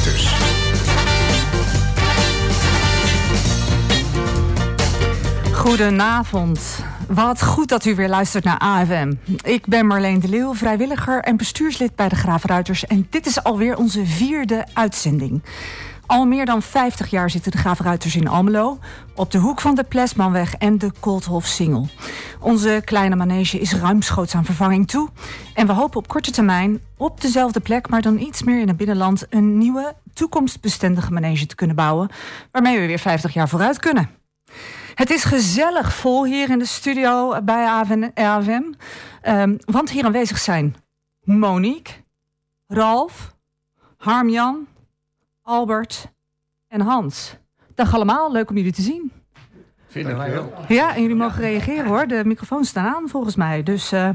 Graafruiters. Goedenavond. Wat goed dat u weer luistert naar AFM. Ik ben Marleen de Leeuw, vrijwilliger en bestuurslid bij de Graafruiters. En dit is alweer onze vierde uitzending. Al meer dan 50 jaar zitten de Graafruiters in Almelo... op de hoek van de Plesmanweg en de Kolthof-Singel. Onze kleine manege is ruimschoots aan vervanging toe. En we hopen op korte termijn op dezelfde plek... maar dan iets meer in het binnenland... een nieuwe, toekomstbestendige manege te kunnen bouwen... waarmee we weer 50 jaar vooruit kunnen. Het is gezellig vol hier in de studio bij AFM. Um, want hier aanwezig zijn Monique, Ralf, Harmjan, Albert en Hans. Dag allemaal, leuk om jullie te zien. Vinden wij wel. Ja, en jullie mogen reageren hoor. De microfoons staan aan volgens mij. Dus uh,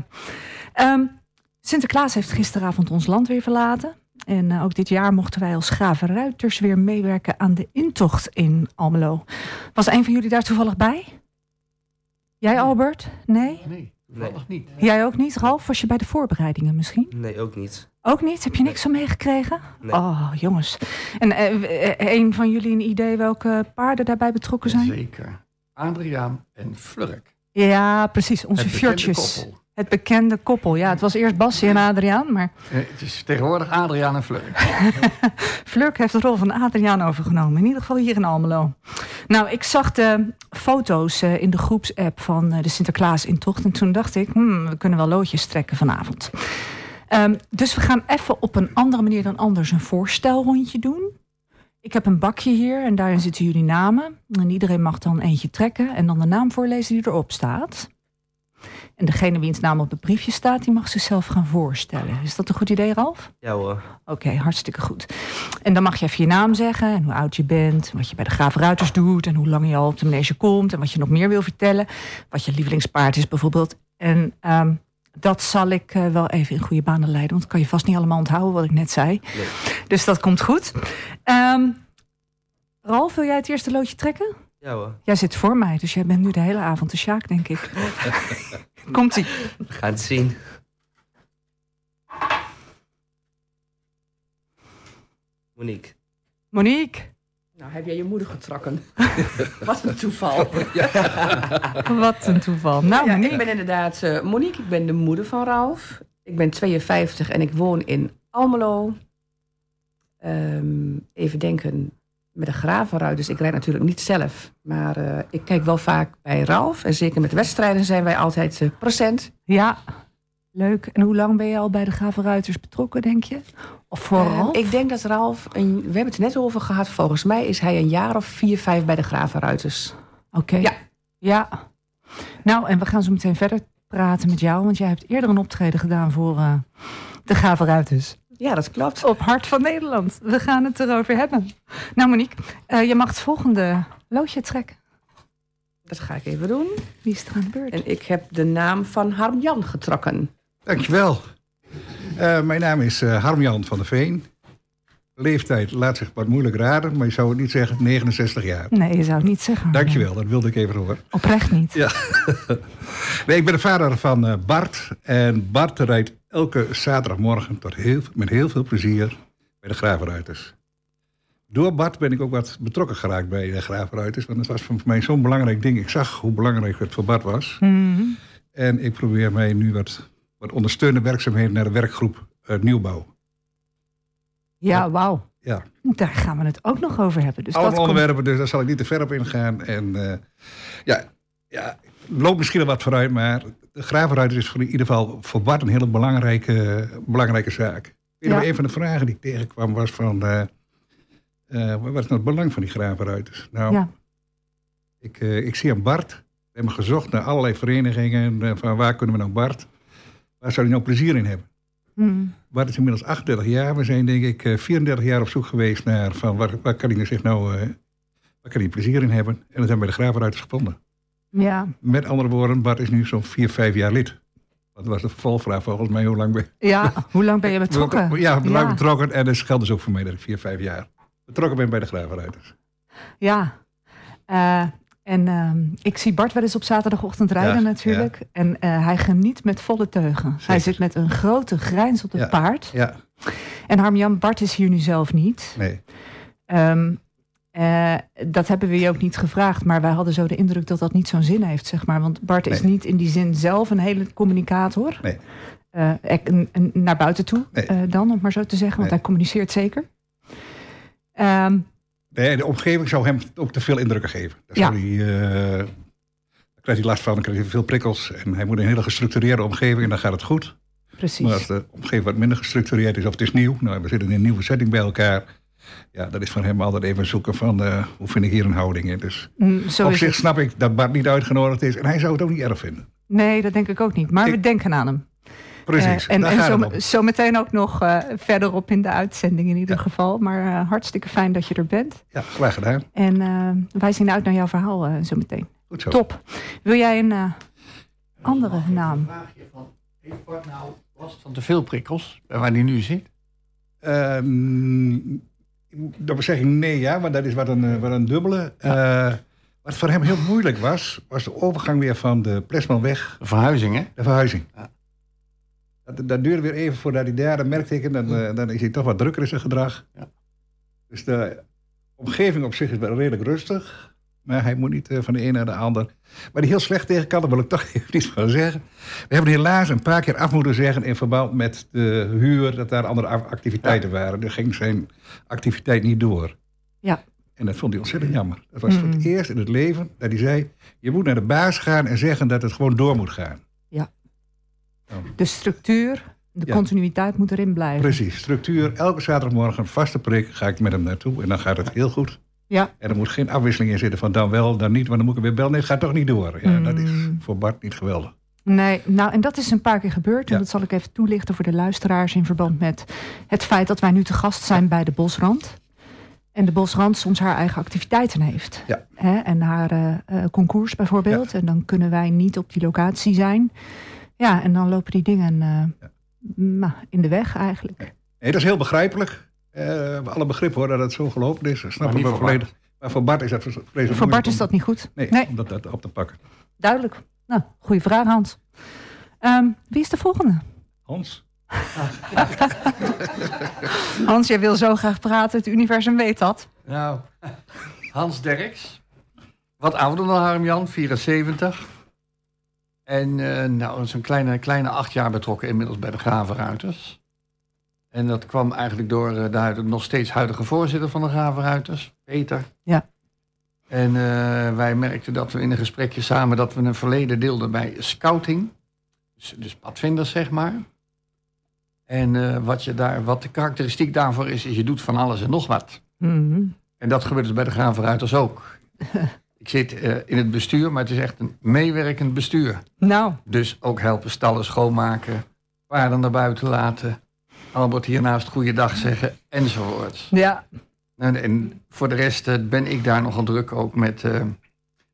um, Sinterklaas heeft gisteravond ons land weer verlaten. En uh, ook dit jaar mochten wij als Gravenruiters weer meewerken aan de intocht in Almelo. Was een van jullie daar toevallig bij? Jij, Albert? Nee? Nee, toevallig niet. Jij ook niet? Ralf, was je bij de voorbereidingen misschien? Nee, ook niet. Ook niet? Heb je niks van meegekregen? Nee. Oh, jongens. En uh, een van jullie een idee welke paarden daarbij betrokken zijn? Zeker. Adriaan en Flurk. Ja, precies. Onze fjordjes. Het bekende koppel. Ja, het was eerst Bassie en Adriaan, maar... Het is tegenwoordig Adriaan en Flurk. Flurk heeft de rol van Adriaan overgenomen. In ieder geval hier in Almelo. Nou, ik zag de foto's uh, in de groepsapp van uh, de Sinterklaas intocht. En toen dacht ik, hmm, we kunnen wel loodjes trekken vanavond. Um, dus we gaan even op een andere manier dan anders een voorstelrondje doen. Ik heb een bakje hier en daarin zitten jullie namen. En iedereen mag dan eentje trekken en dan de naam voorlezen die erop staat. En degene wiens naam op het briefje staat, die mag zichzelf gaan voorstellen. Is dat een goed idee, Ralf? Ja hoor. Oké, okay, hartstikke goed. En dan mag je even je naam zeggen en hoe oud je bent, wat je bij de Graafruiters doet en hoe lang je al op de manege komt en wat je nog meer wil vertellen. Wat je lievelingspaard is bijvoorbeeld. En um, dat zal ik uh, wel even in goede banen leiden, want dat kan je vast niet allemaal onthouden wat ik net zei. Nee. Dus dat komt goed. Um, Ralf, wil jij het eerste loodje trekken? Ja hoor. Jij zit voor mij, dus jij bent nu de hele avond de Sjaak, denk ik. Komt-ie. We gaan het zien. Monique. Monique. Nou, heb jij je moeder getrokken. Wat een toeval. Wat een toeval. Nou, ja, ik ben inderdaad uh, Monique, ik ben de moeder van Ralf. Ik ben 52 en ik woon in Almelo. Um, even denken, met de gravenruiters. Ik rijd natuurlijk niet zelf, maar uh, ik kijk wel vaak bij Ralf. En zeker met wedstrijden zijn wij altijd uh, procent. Ja, leuk. En hoe lang ben je al bij de gravenruiters betrokken, denk je? Of voor uh, Ralf? Ik denk dat Ralf, een, we hebben het net over gehad, volgens mij is hij een jaar of vier, vijf bij de gravenruiters. Oké. Okay. Ja. Ja. Nou, en we gaan zo meteen verder praten met jou, want jij hebt eerder een optreden gedaan voor uh, de gravenruiters. Ja, dat klopt. Op Hart van Nederland. We gaan het erover hebben. Nou, Monique, uh, je mag het volgende loodje trekken. Dat ga ik even doen. Wie is er aan de beurt? En ik heb de naam van Harmjan getrokken. Dankjewel. Uh, mijn naam is uh, Harmjan van der Veen. Leeftijd laat zich wat moeilijk raden, maar je zou het niet zeggen 69 jaar. Nee, je zou het niet zeggen. Dankjewel, dat wilde ik even horen. Oprecht niet. Ja. nee, ik ben de vader van uh, Bart. En Bart rijdt elke zaterdagmorgen tot heel, met heel veel plezier bij de Gravenruiters. Door Bart ben ik ook wat betrokken geraakt bij de Gravenruiters. Want dat was voor mij zo'n belangrijk ding. Ik zag hoe belangrijk het voor Bart was. Mhm. En ik probeer mij nu wat, wat ondersteunende werkzaamheden naar de werkgroep uh, Nieuwbouw. Ja, wauw. Ja. Daar gaan we het ook nog over hebben. Dus Alle onderwerpen, dus daar zal ik niet te ver op ingaan. En uh, ja, ja, loopt misschien al wat vooruit, maar de gravenruiter is voor in ieder geval voor Bart een hele belangrijke, belangrijke zaak. Ja. Een van de vragen die ik tegenkwam was van, uh, uh, wat is nou het belang van die gravenruiters? Nou, ja. ik, ik zie aan Bart, we hebben gezocht naar allerlei verenigingen, van waar kunnen we nou Bart, waar zou hij nou plezier in hebben? Hmm. Bart is inmiddels 38 jaar. We zijn denk ik 34 jaar op zoek geweest naar van waar, waar kan hij zich nou, uh, waar kan hij plezier in hebben? En dat hebben we bij de gravenruiters gevonden. Ja. Met andere woorden, Bart is nu zo'n 4, 5 jaar lid. Dat was de vervolgvraag volgens mij, hoe lang ben Ja, hoe lang ben je betrokken? Ja, hoe lang ja. betrokken. En dat geldt dus ook voor mij dat ik 4, 5 jaar betrokken ben bij de gravenruiters. Ja. Uh, en uh, ik zie Bart wel eens op zaterdagochtend rijden ja, natuurlijk. Ja. En uh, hij geniet met volle teugen. Zeker. Hij zit met een grote grijns op het ja, paard. Ja. En Harm-Jan Bart is hier nu zelf niet. Nee. Ehm, eh, dat hebben we je ook niet gevraagd, maar wij hadden zo de indruk dat dat niet zo'n zin heeft, zeg maar. Want Bart is niet in die zin zelf een hele communicator. Nee. Eh, ek- een- een- naar buiten toe Nee. eh, dan, om maar zo te zeggen, want hij communiceert zeker. Ehm, Nee, de omgeving zou hem ook te veel indrukken geven. Daar, Ja. hij, daar krijgt hij last van, dan krijgt hij veel prikkels. En hij moet in een hele gestructureerde omgeving en dan gaat het goed. precies. Maar als de omgeving wat minder gestructureerd is of het is nieuw, nou, we zitten in een nieuwe setting bij elkaar. Ja, dat is voor hem altijd even zoeken van eh, hoe vind ik hier een houding in. Dus Mm, op zich snap ik dat Bart niet uitgenodigd is en hij zou het ook niet erg vinden. Nee, dat denk ik ook niet. Maar we denken aan hem. Precies, Eh, en daar en zo, zo meteen ook nog eh, verderop in de uitzending in ieder Ja. geval. Maar eh, hartstikke fijn dat je er bent. Ja, graag gedaan. En eh, wij zien uit naar jouw verhaal eh, zo meteen. Goed zo. Top. Wil jij een eh, andere naam? Vraagje van, heeft Bart nou last van te veel prikkels, bij waar hij nu zit? Ehm, dat zeg ik nee, ja, maar dat is wat een, wat een dubbele. Eh, wat voor hem heel moeilijk was, was de overgang weer van de Plesmanweg De verhuizing, hè? de verhuizing. Ja. Dat, dat duurde weer even voordat hij daar een merkteken, dan, eh, dan is hij toch wat drukker in zijn gedrag. Ja. Dus de omgeving op zich is wel redelijk rustig. Maar hij moet niet eh, van de een naar de ander. Maar die heel slecht tegen kan, daar wil ik toch even niet van zeggen. We hebben helaas een paar keer af moeten zeggen in verband met de huur, dat daar andere activiteiten waren. Er ging zijn activiteit niet door. Ja. En dat vond hij ontzettend jammer. Dat was voor het Mm. eerst in het leven dat hij zei: Je moet naar de baas gaan en zeggen dat het gewoon door moet gaan. De structuur, de Ja. continuïteit moet erin blijven. Precies, structuur. Elke zaterdagmorgen een vaste prik. Ga ik met hem naartoe en dan gaat het heel goed. Ja. En er moet geen afwisseling in zitten van dan wel, dan niet. Want dan moet ik weer bellen. Nee, het gaat toch niet door. Ja, dat is Mm. voor Bart niet geweldig. Nee, nou en dat is een paar keer gebeurd. En Ja. dat zal ik even toelichten voor de luisteraars in verband met het feit dat wij nu te gast zijn bij de Bosrand. En de Bosrand soms haar eigen activiteiten heeft. Ja. Hè, en haar eh, eh, concours bijvoorbeeld. En dan kunnen wij niet op die locatie zijn. Ja, en dan lopen die dingen eh, nou, in de weg eigenlijk. Nee, dat is heel begrijpelijk. Eh, we hebben alle begrip hoor dat het zo gelopen is. Snap niet ik wel voor volledig. Maar voor Bart is dat vreselijk Voor Bart is dat niet goed. Nee, Nee. om dat, dat op te pakken. Duidelijk. Nou, goede vraag Hans. Ehm, wie is de volgende? Hans? Hans, jij wil zo graag praten. Het universum weet dat. Nou, Hans Derks. Wat ouder dan Harm-Jan, 74. En eh, nou, zo'n kleine, kleine acht jaar betrokken inmiddels bij de Gravenruiters. En dat kwam eigenlijk door eh, de huidige- nog steeds huidige voorzitter van de Gravenruiters, Peter. Ja. En eh, wij merkten dat we in een gesprekje samen dat we een verleden deelden bij scouting. Dus, dus padvinders, zeg maar. En wat, je daar, wat de karakteristiek daarvoor is, is je doet van alles en nog wat. Mhm. En dat gebeurt dus bij de Gravenruiters ook. Ik zit eh, in het bestuur, maar het is echt een meewerkend bestuur. Nou, Dus ook helpen stallen schoonmaken, paarden naar buiten laten, Albert hiernaast goeiedag zeggen, enzovoorts. ja. En, en voor de rest eh, ben ik daar nogal druk ook met eh,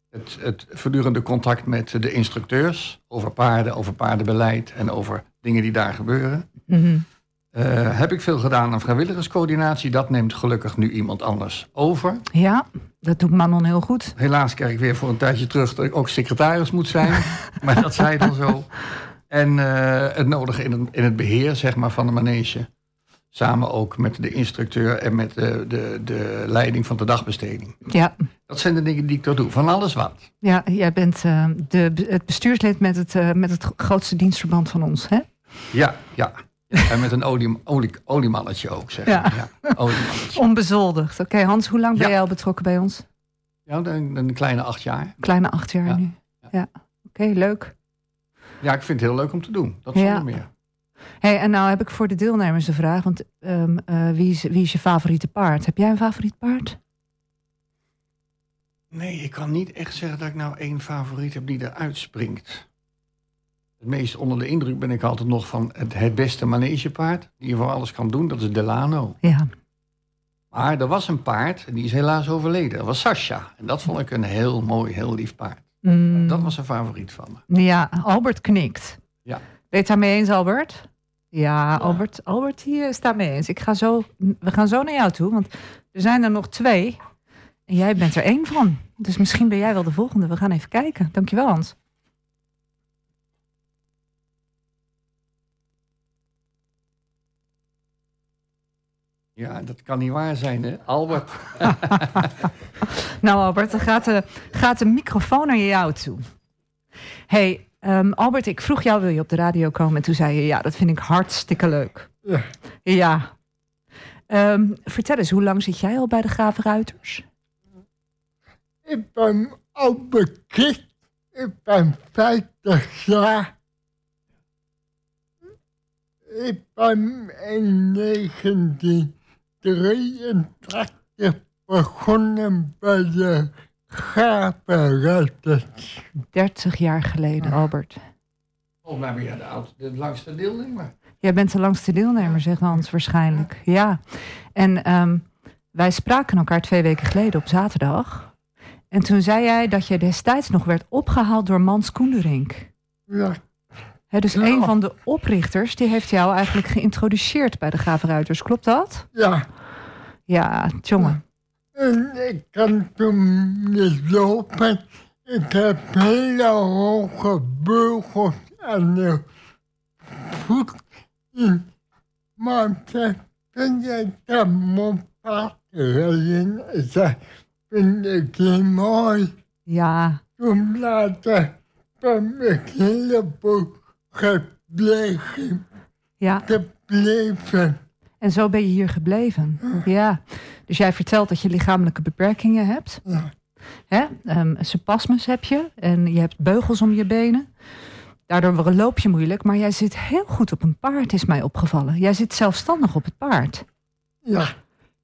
het, het voortdurende contact met de instructeurs over paarden, over paardenbeleid en over dingen die daar gebeuren. Mhm. Eh, heb ik veel gedaan aan vrijwilligerscoördinatie. Dat neemt gelukkig nu iemand anders over. Ja, dat doet Manon heel goed. Helaas krijg ik weer voor een tijdje terug dat ik ook secretaris moet zijn. maar dat zij dan zo. En eh, het nodige in het, in het beheer zeg maar, van de manege. Samen ook met de instructeur en met de, de, de leiding van de dagbesteding. Ja, Dat zijn de dingen die ik toch doe. Van alles wat. ja jij bent eh, de, het bestuurslid met het, met het grootste dienstverband van ons, hè? Ja, ja. En met een olie, olie, oliemannetje ook, zeg Ja. maar. Ja. Onbezoldigd. Oké, Hans, hoe lang ben Ja. jij al betrokken bij ons? Ja, een, een kleine acht jaar. Kleine acht jaar Ja. nu. Ja, oké, leuk. Ja, ik vind het heel leuk om te doen. Dat Ja. zonder meer. Hey, en nou heb ik voor de deelnemers een vraag. Want ehm, eh, wie, is, wie is je favoriete paard? Heb jij een favoriet paard? Nee, ik kan niet echt zeggen dat ik nou één favoriet heb die eruit springt. Het meest onder de indruk ben ik altijd nog van het, het beste manegepaard. Die voor alles kan doen, dat is Delano. Ja. Maar er was een paard, en die is helaas overleden. Dat was Sasha. En dat vond ik een heel mooi, heel lief paard. Mm, Dat was een favoriet van me. Ja, Albert knikt. Ja. Ben je het daarmee eens, Albert? Ja, Albert, Albert hier is daarmee eens. Ik ga zo, we gaan zo naar jou toe, want er zijn er nog twee. En jij bent er één van. Dus misschien ben jij wel de volgende. We gaan even kijken. Dankjewel, Hans. Ja, dat kan niet waar zijn, hè? Albert. Nou, Albert, dan gaat de, gaat de microfoon naar jou toe. hey, ehm, Albert, ik vroeg jou, wil je op de radio komen? En toen zei je, ja, dat vind ik hartstikke leuk. Ja. Ja. Ehm, vertel eens, hoe lang zit jij al bij de Gravenruiters? Ik ben al bekend. Ik ben 50 jaar. Ik ben in 1983 begonnen bij de Gravenruiters. 30 jaar geleden, Albert. Volgens mij ben jij de, oud, de langste deelnemer. Jij bent de langste deelnemer, zegt Hans waarschijnlijk. Ja. En ehm, wij spraken elkaar twee weken geleden op zaterdag. En toen zei jij dat je destijds nog werd opgehaald door Mans Koenderink. Ja, Dus een van de oprichters, die heeft jou eigenlijk geïntroduceerd bij de Gravenruiters. Klopt dat? ja. Ja, jongen. En ik kan toen niet lopen. Ik heb hele hoge beugels aan de voet. in. Maar dat mijn paarden is. Dat vind ik heel mooi. Ja, Toen later ben ik helemaal gebleven. ja. gebleven. En zo ben je hier gebleven. Ja. Dus jij vertelt dat je lichamelijke beperkingen hebt. Ja. Hè? Sepasmus heb je. En je hebt beugels om je benen. Daardoor loop je moeilijk. Maar jij zit heel goed op een paard, is mij opgevallen. Jij zit zelfstandig op het paard. Ja,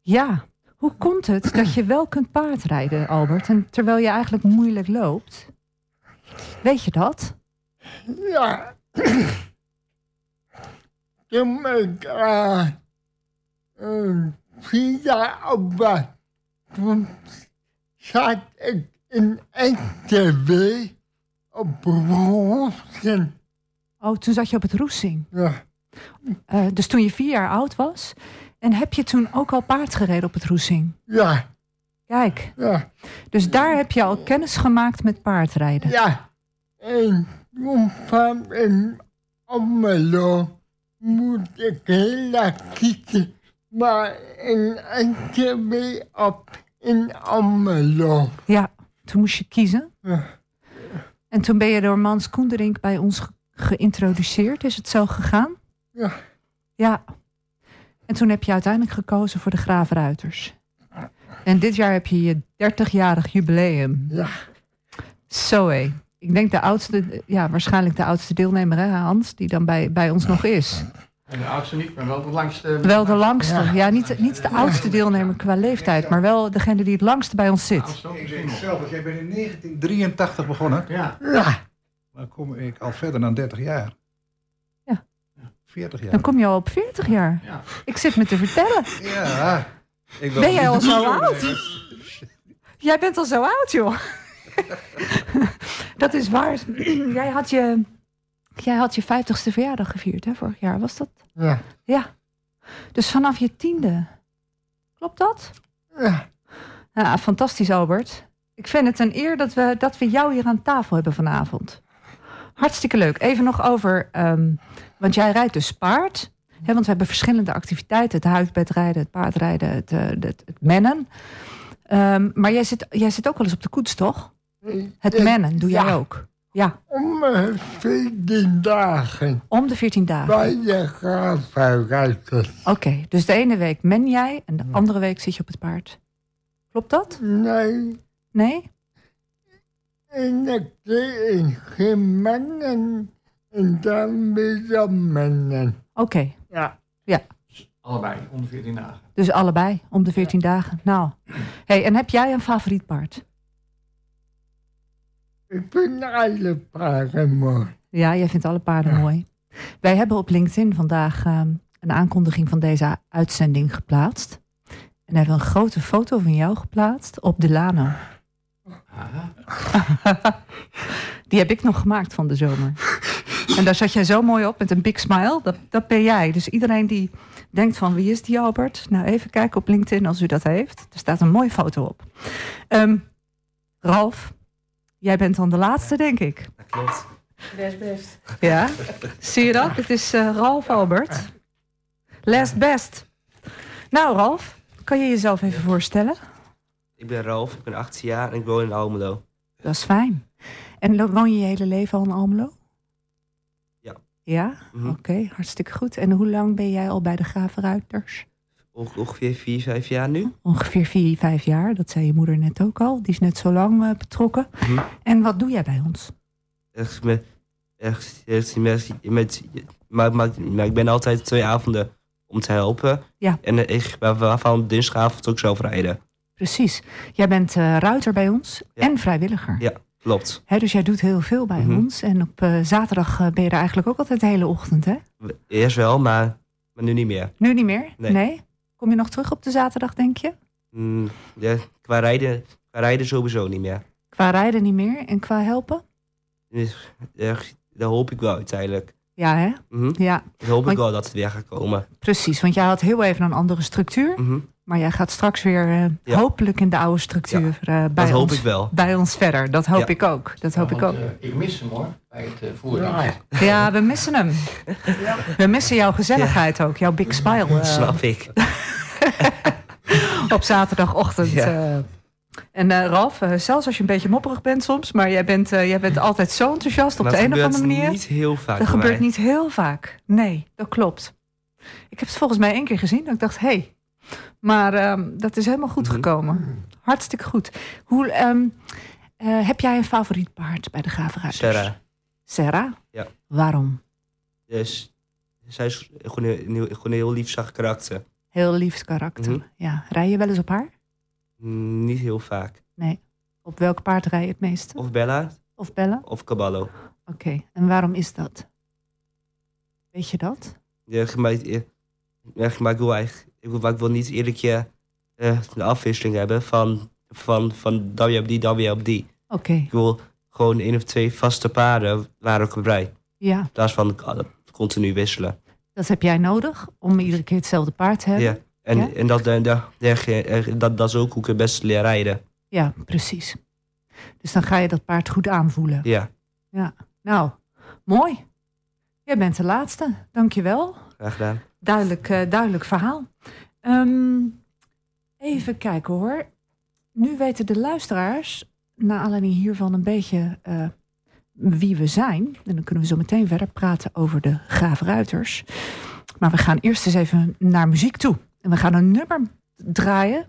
Ja. Hoe komt het dat je wel kunt paardrijden, Albert, en terwijl je eigenlijk moeilijk loopt? Weet je dat? ja. Toen ik uh, vier jaar oud was, toen zat ik in NTW op Rozen. Oh, toen zat je op het roesing. Ja, Eh, dus toen je vier jaar oud was. En heb je toen ook al paard gereden op het roesing? ja, Kijk, ja, dus daar heb je al kennis gemaakt met paardrijden. ja. En kwam in Almelo, moet ik heel kiezen, maar in NTW op in Almelo. Ja, toen moest je kiezen. Ja. En toen ben je door Mans Koenderink bij ons ge- geïntroduceerd. Is het zo gegaan? Ja. Ja. En toen heb je uiteindelijk gekozen voor de Gravenruiters. En dit jaar heb je je 30-jarig jubileum. Ja. Zo hé. Ik denk de oudste, ja, waarschijnlijk de oudste deelnemer, hè, Hans, die dan bij, bij ons nog is. En de oudste niet, maar wel de langste. Wel de langste. Ja, niet, niet de oudste deelnemer qua leeftijd, maar wel degene die het langste bij ons zit. Ik denk zelf, als jij bent in 1983 begonnen, Ja. Ja, dan kom ik al verder dan 30 jaar. Ja. 40 jaar. Dan kom je al op 40 jaar. Ja. Ik zit me te vertellen. Ja. Ik Ben jij al zo oud? Jij bent al zo oud, joh. dat is waar. jij, had je, jij had je 50ste verjaardag gevierd, hè, vorig jaar, was dat? ja, Ja. Dus vanaf je tiende. Klopt dat? ja. Ja, fantastisch, Albert. Ik vind het een eer dat we, dat we jou hier aan tafel hebben vanavond. Hartstikke leuk. Even nog over, ehm, want jij rijdt dus paard. Hè, want we hebben verschillende activiteiten. Het huidbedrijden, het paardrijden, het, eh, het, het mennen. Ehm, maar jij zit, jij zit ook wel eens op de koets, toch? Het Ik- mennen doe jij ja. ook. Ja, Om eh, 14 dagen om de 14 dagen. bij de graafruiters. Oké, dus de ene week men jij en de andere week zit je op het paard. Klopt dat? Nee, Nee? en ik deed geen mannen en dan weer mannen. Oké, Ja, Allebei, om de 14 dagen. dus allebei om de 14 dagen. Nou, hey, en heb jij een favoriet paard? Ik vind alle paarden mooi. Ja, jij vindt alle paarden mooi. Wij hebben op LinkedIn vandaag ehm, een aankondiging van deze uitzending geplaatst. En hebben een grote foto van jou geplaatst op Delano. Aha. Die heb ik nog gemaakt van de zomer. En daar zat jij zo mooi op met een big smile. Dat, dat ben jij. Dus iedereen die denkt van wie is die Albert? Nou, even kijken op LinkedIn als u dat heeft. Er staat een mooie foto op. Ehm, Ralf, jij bent dan de laatste, denk ik. Dat klopt. Best, best. Ja, zie je dat? Het is eh, Ralf Albert. Last best. Nou, Ralf, kan je jezelf even voorstellen? Ik ben Ralf, ik ben 18 jaar en ik woon in Almelo. Dat is fijn. En woon je je hele leven al in Almelo? Ja. Ja? Mhm. Oké, hartstikke goed. En hoe lang ben jij al bij de Gravenruiters? Onge- Ongeveer 4, 5 jaar nu. Ongeveer vier, vijf jaar. Dat zei je moeder net ook al. Die is net zo lang eh, betrokken. Mhm. En wat doe jij bij ons? Echt met, echt, echt met, met, maar, maar, maar ik ben altijd twee avonden om te helpen. Ja. En eh, ik, waar- waarvan dinsdagavond ook zelf rijden. Precies. Jij bent eh, ruiter bij ons Ja. en vrijwilliger. Ja. Klopt. Hè, dus jij doet heel veel bij Mhm. ons. En op zaterdag ben je er eigenlijk ook altijd de hele ochtend, hè? Eerst wel, maar, maar nu niet meer. Nu niet meer? Nee. Kom je nog terug op de zaterdag, denk je? Mm, ja, qua, rijden, qua rijden sowieso niet meer. Qua rijden niet meer en qua helpen? Dus, echt, dat hoop ik wel uiteindelijk. Ja, hè? Mhm. Ja, Dan hoop ik wel dat het weer gaat komen. precies. Want jij had heel even een andere structuur. Mhm. Maar jij gaat straks weer eh, Ja. hopelijk in de oude structuur eh, bij, Dat hoop ons, ik wel. bij ons verder. Dat hoop Ja. ik ook. Dat hoop ik ook. ik mis hem hoor, uh, voeren. Ja. Ja, we missen hem. We missen jouw gezelligheid ook. Jouw big smile. eh, Snap ik. op zaterdagochtend. Ja. eh. En eh, Ralf, eh, zelfs als je een beetje mopperig bent soms, maar jij bent, eh, jij bent altijd zo enthousiast op de een of gebeurt andere manier. niet heel vaak dat gebeurt mij. niet heel vaak. Nee, dat klopt. Ik heb het volgens mij één keer gezien dat ik dacht, hé. Hey. Maar ehm, dat is helemaal goed Mhm. gekomen. Hartstikke goed. Hoe, ehm, eh, heb jij een favoriet paard bij de Gravenruiters? Sarah. Sarah? Ja. Waarom? Dus, zij is gewoon een, heel- gewoon een heel lief zacht karakter. Heel lief karakter. Mhm. Ja. Rij je wel eens op haar? Mm, Niet heel vaak. Nee. Op welk paard rij je het meeste? Of Bella Of Bella? of Caballo. Oké, en waarom is dat? Weet je dat? Ja, maar, ja, maar ik wil eigenlijk ik wil, maar ik wil niet keer eh, een afwisseling hebben van, van, van dan weer op die, dan weer op die. Oké, Ik wil gewoon één of twee vaste paarden ik op rij. ja. In plaats van continu wisselen. Dat heb jij nodig om iedere keer hetzelfde paard te hebben. Ja. En, Ja? en dat, en dat, dat, dat is ook hoe ik het beste leer rijden. Ja, precies. Dus dan ga je dat paard goed aanvoelen. Ja, Nou, mooi. Jij bent de laatste. Dank je wel. graag gedaan. Duidelijk, eh, duidelijk verhaal. Ehm, even kijken hoor. Nu weten de luisteraars, naar aanleiding hiervan, een beetje eh, wie we zijn. En dan kunnen we zo meteen verder praten over de graafruiters. Maar we gaan eerst eens even naar muziek toe. En we gaan een nummer draaien.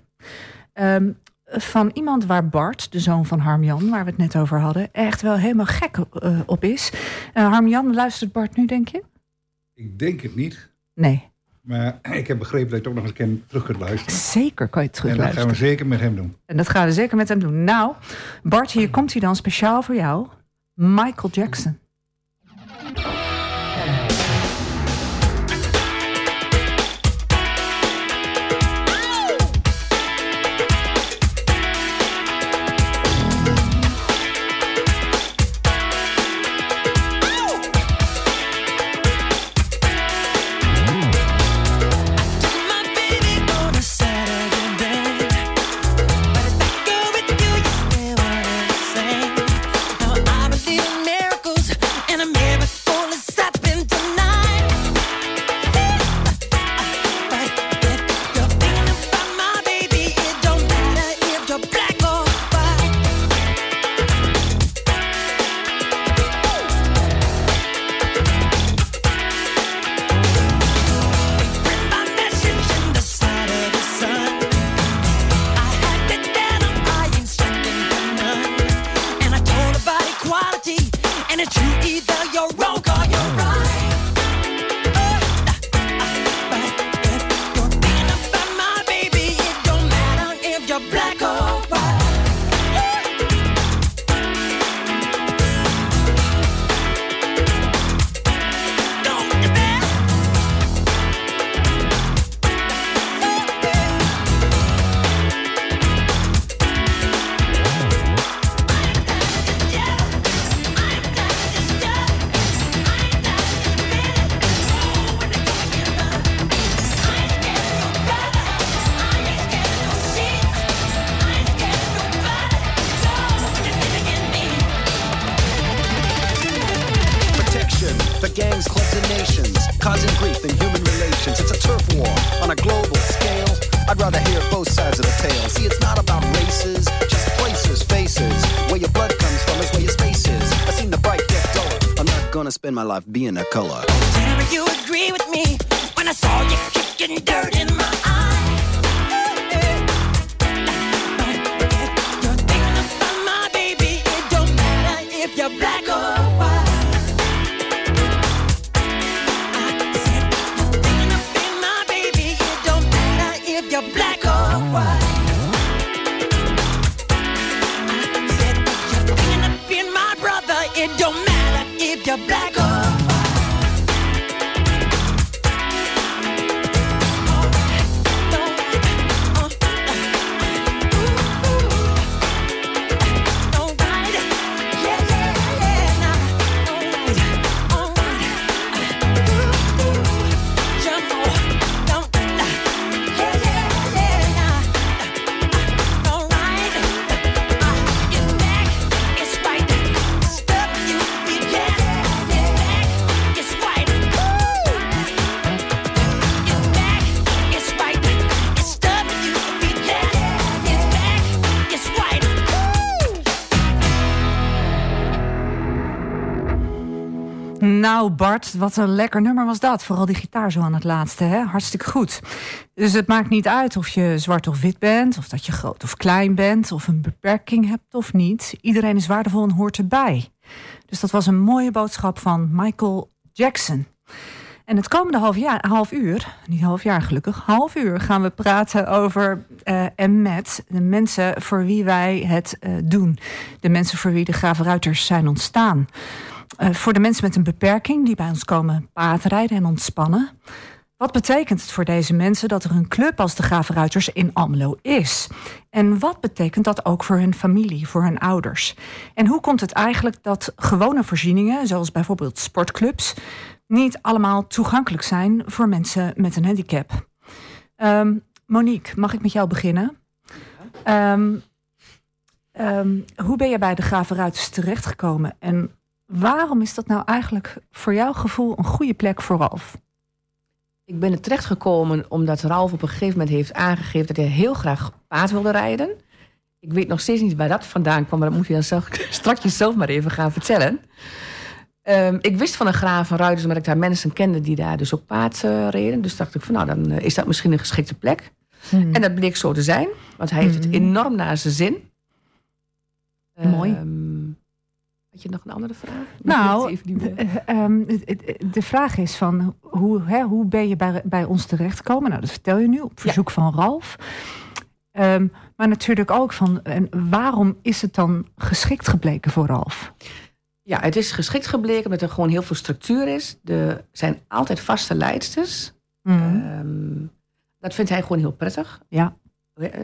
ehm, van iemand waar Bart, de zoon van Harmjan, waar we het net over hadden, echt wel helemaal gek eh, op is. Eh Harmjan, luistert Bart nu, denk je? Ik denk het niet. Nee, Maar ik heb begrepen dat je ook nog eens een keer terug kunt luisteren. zeker kan je het En dat gaan we zeker met hem doen. En dat gaan we zeker met hem doen. Nou, Bart, hier komt hij dan speciaal voor jou. Michael Jackson. Nou Bart, wat een lekker nummer was dat. Vooral die gitaar zo aan het laatste, hè? hartstikke goed. Dus het maakt niet uit of je zwart of wit bent... of dat je groot of klein bent, of een beperking hebt of niet. Iedereen is waardevol en hoort erbij. Dus dat was een mooie boodschap van Michael Jackson. En het komende half, jaar, half uur, niet half jaar gelukkig, half uur gaan we praten over eh, en met de mensen voor wie wij het eh, doen. De mensen voor wie de gravenruiters zijn ontstaan. Eh, voor de mensen met een beperking die bij ons komen paardrijden en ontspannen. Wat betekent het voor deze mensen dat er een club als de Gravenruiters in Almelo is? En wat betekent dat ook voor hun familie, voor hun ouders? En hoe komt het eigenlijk dat gewone voorzieningen, zoals bijvoorbeeld sportclubs, niet allemaal toegankelijk zijn voor mensen met een handicap? Ehm, Monique, mag ik met jou beginnen? Ehm, ehm, hoe ben je bij de Gravenruiters terechtgekomen en waarom is dat nou eigenlijk voor jouw gevoel een goede plek voor Ralf? Ik ben er terecht gekomen omdat Ralf op een gegeven moment heeft aangegeven dat hij heel graag paard wilde rijden. Ik weet nog steeds niet waar dat vandaan kwam, maar dat moet je dan zelf, straks zelf maar even gaan vertellen. Ehm, ik wist van een graaf van Ruiters, omdat ik daar mensen kende die daar dus ook paard eh, reden. Dus dacht ik van nou, dan eh, is dat misschien een geschikte plek. Hmm. En dat bleek zo te zijn, want hij heeft het Mhm. enorm naar zijn zin. Mooi. Ehm, had je nog een andere vraag? Nou, de, meer. eh, ehm, de vraag is van hoe, hè, hoe ben je bij, bij ons terechtgekomen? Nou, dat vertel je nu op verzoek van Ralf. Ehm, maar natuurlijk ook van en waarom is het dan geschikt gebleken voor Ralf? Ja, het is geschikt gebleken omdat er gewoon heel veel structuur is. Er zijn altijd vaste leidsters. Ehm, dat vindt hij gewoon heel prettig. Ja.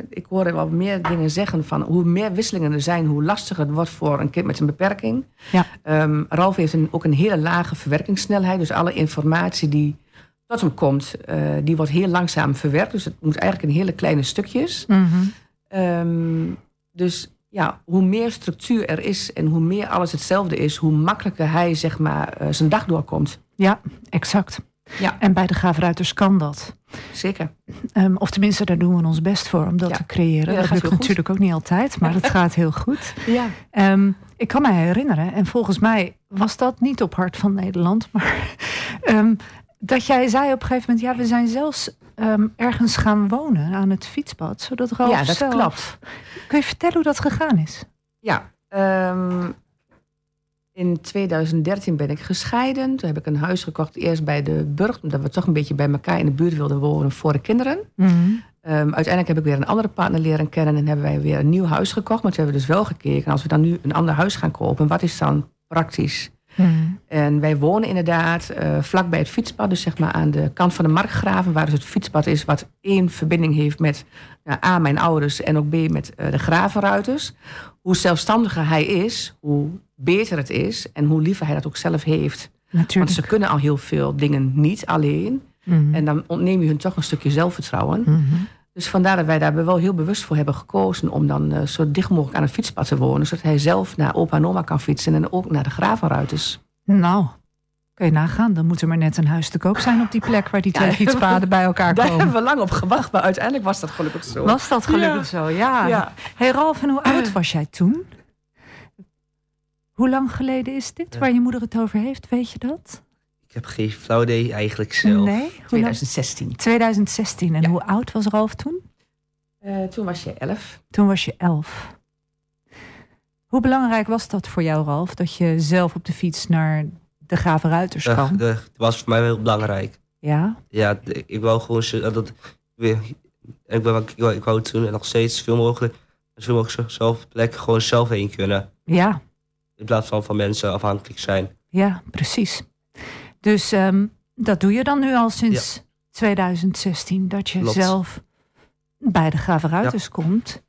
Ik hoor wel meer dingen zeggen van hoe meer wisselingen er zijn, hoe lastiger het wordt voor een kind met een beperking. Ja. Ehm, Ralf heeft een, ook een hele lage verwerkingssnelheid. Dus alle informatie die tot hem komt, eh, die wordt heel langzaam verwerkt. Dus het moet eigenlijk in hele kleine stukjes. Mhm. Ehm, dus ja, hoe meer structuur er is en hoe meer alles hetzelfde is, hoe makkelijker hij zeg maar eh, zijn dag doorkomt. Ja, exact. Ja. En bij de Graafruiters kan dat. Zeker. Ehm, of tenminste, daar doen we ons best voor om dat Ja. te creëren. Ja, dat lukt natuurlijk ook niet altijd, maar dat gaat heel goed. Ja. Ehm, ik kan me herinneren, en volgens mij was dat niet op Hart van Nederland, maar ehm, dat jij zei op een gegeven moment, ja, we zijn zelfs ergens gaan wonen aan het fietspad, zodat Ralf Ja, dat zelf- klopt. Kun je vertellen hoe dat gegaan is? Ja, in 2013 ben ik gescheiden. Toen heb ik een huis gekocht, eerst bij de Burg, omdat we toch een beetje bij elkaar in de buurt wilden wonen voor de kinderen. Mhm. Ehm, uiteindelijk heb ik weer een andere partner leren kennen en hebben wij weer een nieuw huis gekocht. Maar toen hebben we dus wel gekeken, als we dan nu een ander huis gaan kopen, wat is dan praktisch? Mhm. En wij wonen inderdaad eh vlak bij het fietspad, dus zeg maar aan de kant van de Markgraven, waar dus het fietspad is, wat één verbinding heeft met nou, A, mijn ouders en ook B, met eh, de gravenruiters. Hoe zelfstandiger hij is, hoe beter het is en hoe liever hij dat ook zelf heeft. Want Natuurlijk. ze kunnen al heel veel dingen niet alleen. Mhm. En dan ontneem je hun toch een stukje zelfvertrouwen. Mhm. Dus vandaar dat wij daar wel heel bewust voor hebben gekozen om dan eh, zo dicht mogelijk aan het fietspad te wonen. Zodat hij zelf naar opa en oma kan fietsen en ook naar de gravenruiters. Nou, Kun je nagaan, dan moet er maar net een huis te koop zijn op die plek waar die twee Ja. fietspaden bij elkaar Daar komen. hebben we lang op gewacht, maar uiteindelijk was dat gelukkig zo. Was dat gelukkig Ja. zo? Ja. Ja. Hey Ralf, en hoe oud was jij toen? Hoe lang geleden is dit waar je moeder het over heeft? Weet je dat? Ik heb geen flauw idee eigenlijk zelf. Nee? Hoe lang? 2016. 2016. En Ja. hoe oud was Ralf toen? Eh, toen was je 11. Toen was je elf. Hoe belangrijk was dat voor jou, Ralf, dat je zelf op de fiets naar de Gravenruiters Dat, kwam? dat was voor mij heel belangrijk. Ja? Ja, ik wou gewoon dat weer. Ik, wou, ik, wou, ik wou toen en nog steeds zoveel mogelijk, zoveel mogelijk zelf plekken gewoon zelf heen kunnen. Ja, In plaats van van mensen afhankelijk zijn. ja, precies. Dus ehm, dat doe je dan nu al sinds 2016, dat je Klopt. zelf bij de Gravenruiters komt.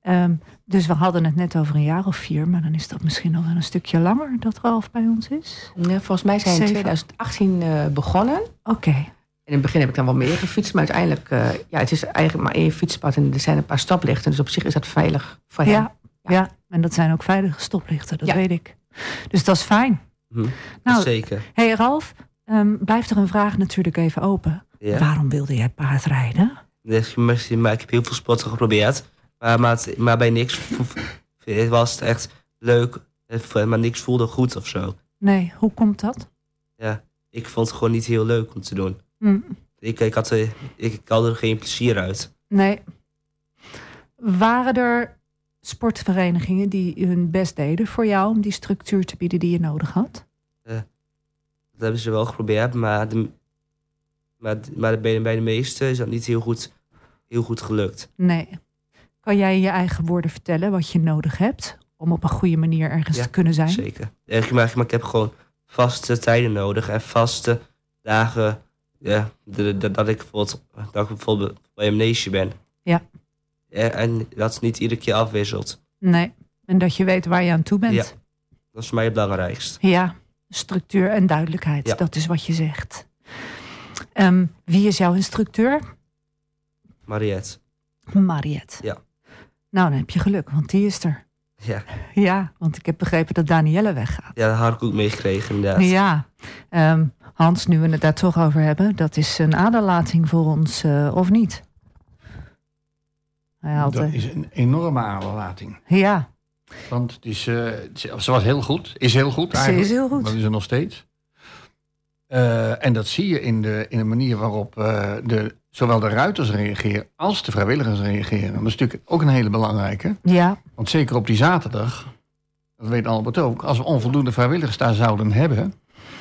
Ehm, dus we hadden het net over een jaar of vier, maar dan is dat misschien nog wel een stukje langer dat Ralf bij ons is. Ja, volgens mij zijn we in Zeven. 2018 eh, begonnen. Oké, In het begin heb ik dan wel meer gefietst, maar uiteindelijk... eh, ja, het is eigenlijk maar één fietspad en er zijn een paar stoplichten. Dus op zich is dat veilig voor hem. ja, ja, en dat zijn ook veilige stoplichten, dat Ja. weet ik. Dus dat is fijn. Hm, Nou, Zeker. hey Ralf, ehm, blijft er een vraag natuurlijk even open. Ja. Waarom wilde jij paardrijden? Dus, maar maar ik heb heel veel sporten geprobeerd. Maar, maar, het- maar bij niks was het echt leuk. eh, Maar niks voelde goed of zo. Nee, hoe komt dat? Ja, ik vond het gewoon niet heel leuk om te doen. Hm, Ik, ik, had, er, ik, ik had er geen plezier uit. nee. Waren er sportverenigingen die hun best deden voor jou om die structuur te bieden die je nodig had? Dat hebben ze wel geprobeerd, maar, de, maar, maar bij, de, bij de meesten is dat niet heel goed, heel goed gelukt. Nee. Kan jij in je eigen woorden vertellen wat je nodig hebt om op een goede manier ergens Ja, te kunnen zijn? Zeker. Maar, maar ik heb gewoon vaste tijden nodig en vaste dagen ja, dat ik bijvoorbeeld, dat ik bijvoorbeeld bij een neesje ben. Ja. Ja, En dat het niet iedere keer afwisselt. Nee. En dat je weet waar je aan toe bent. Ja. Dat is voor mij het belangrijkst. Ja, structuur en duidelijkheid. Ja. Dat is wat je zegt. Ehm, wie is jouw instructeur? Mariette. Mariette. Ja. Nou, dan heb je geluk, want die is er. Ja. Ja, want ik heb begrepen dat Danielle weggaat. ja, dat had ik ook meegekregen inderdaad. Ja. Ehm, Hans, nu we het daar toch over hebben, dat is een aderlating voor ons, eh, of niet? Hij had, Dat eh, is een enorme aderlating. ja, Want het is, eh, ze ze was heel goed. Is heel goed ze eigenlijk. is heel goed. Dat is er nog steeds. Eh, en dat zie je in de, in de manier waarop eh, de, zowel de ruiters reageren als de vrijwilligers reageren. Dat is natuurlijk ook een hele belangrijke. Ja, Want zeker op die zaterdag, dat weet Albert ook, als we onvoldoende vrijwilligers daar zouden hebben,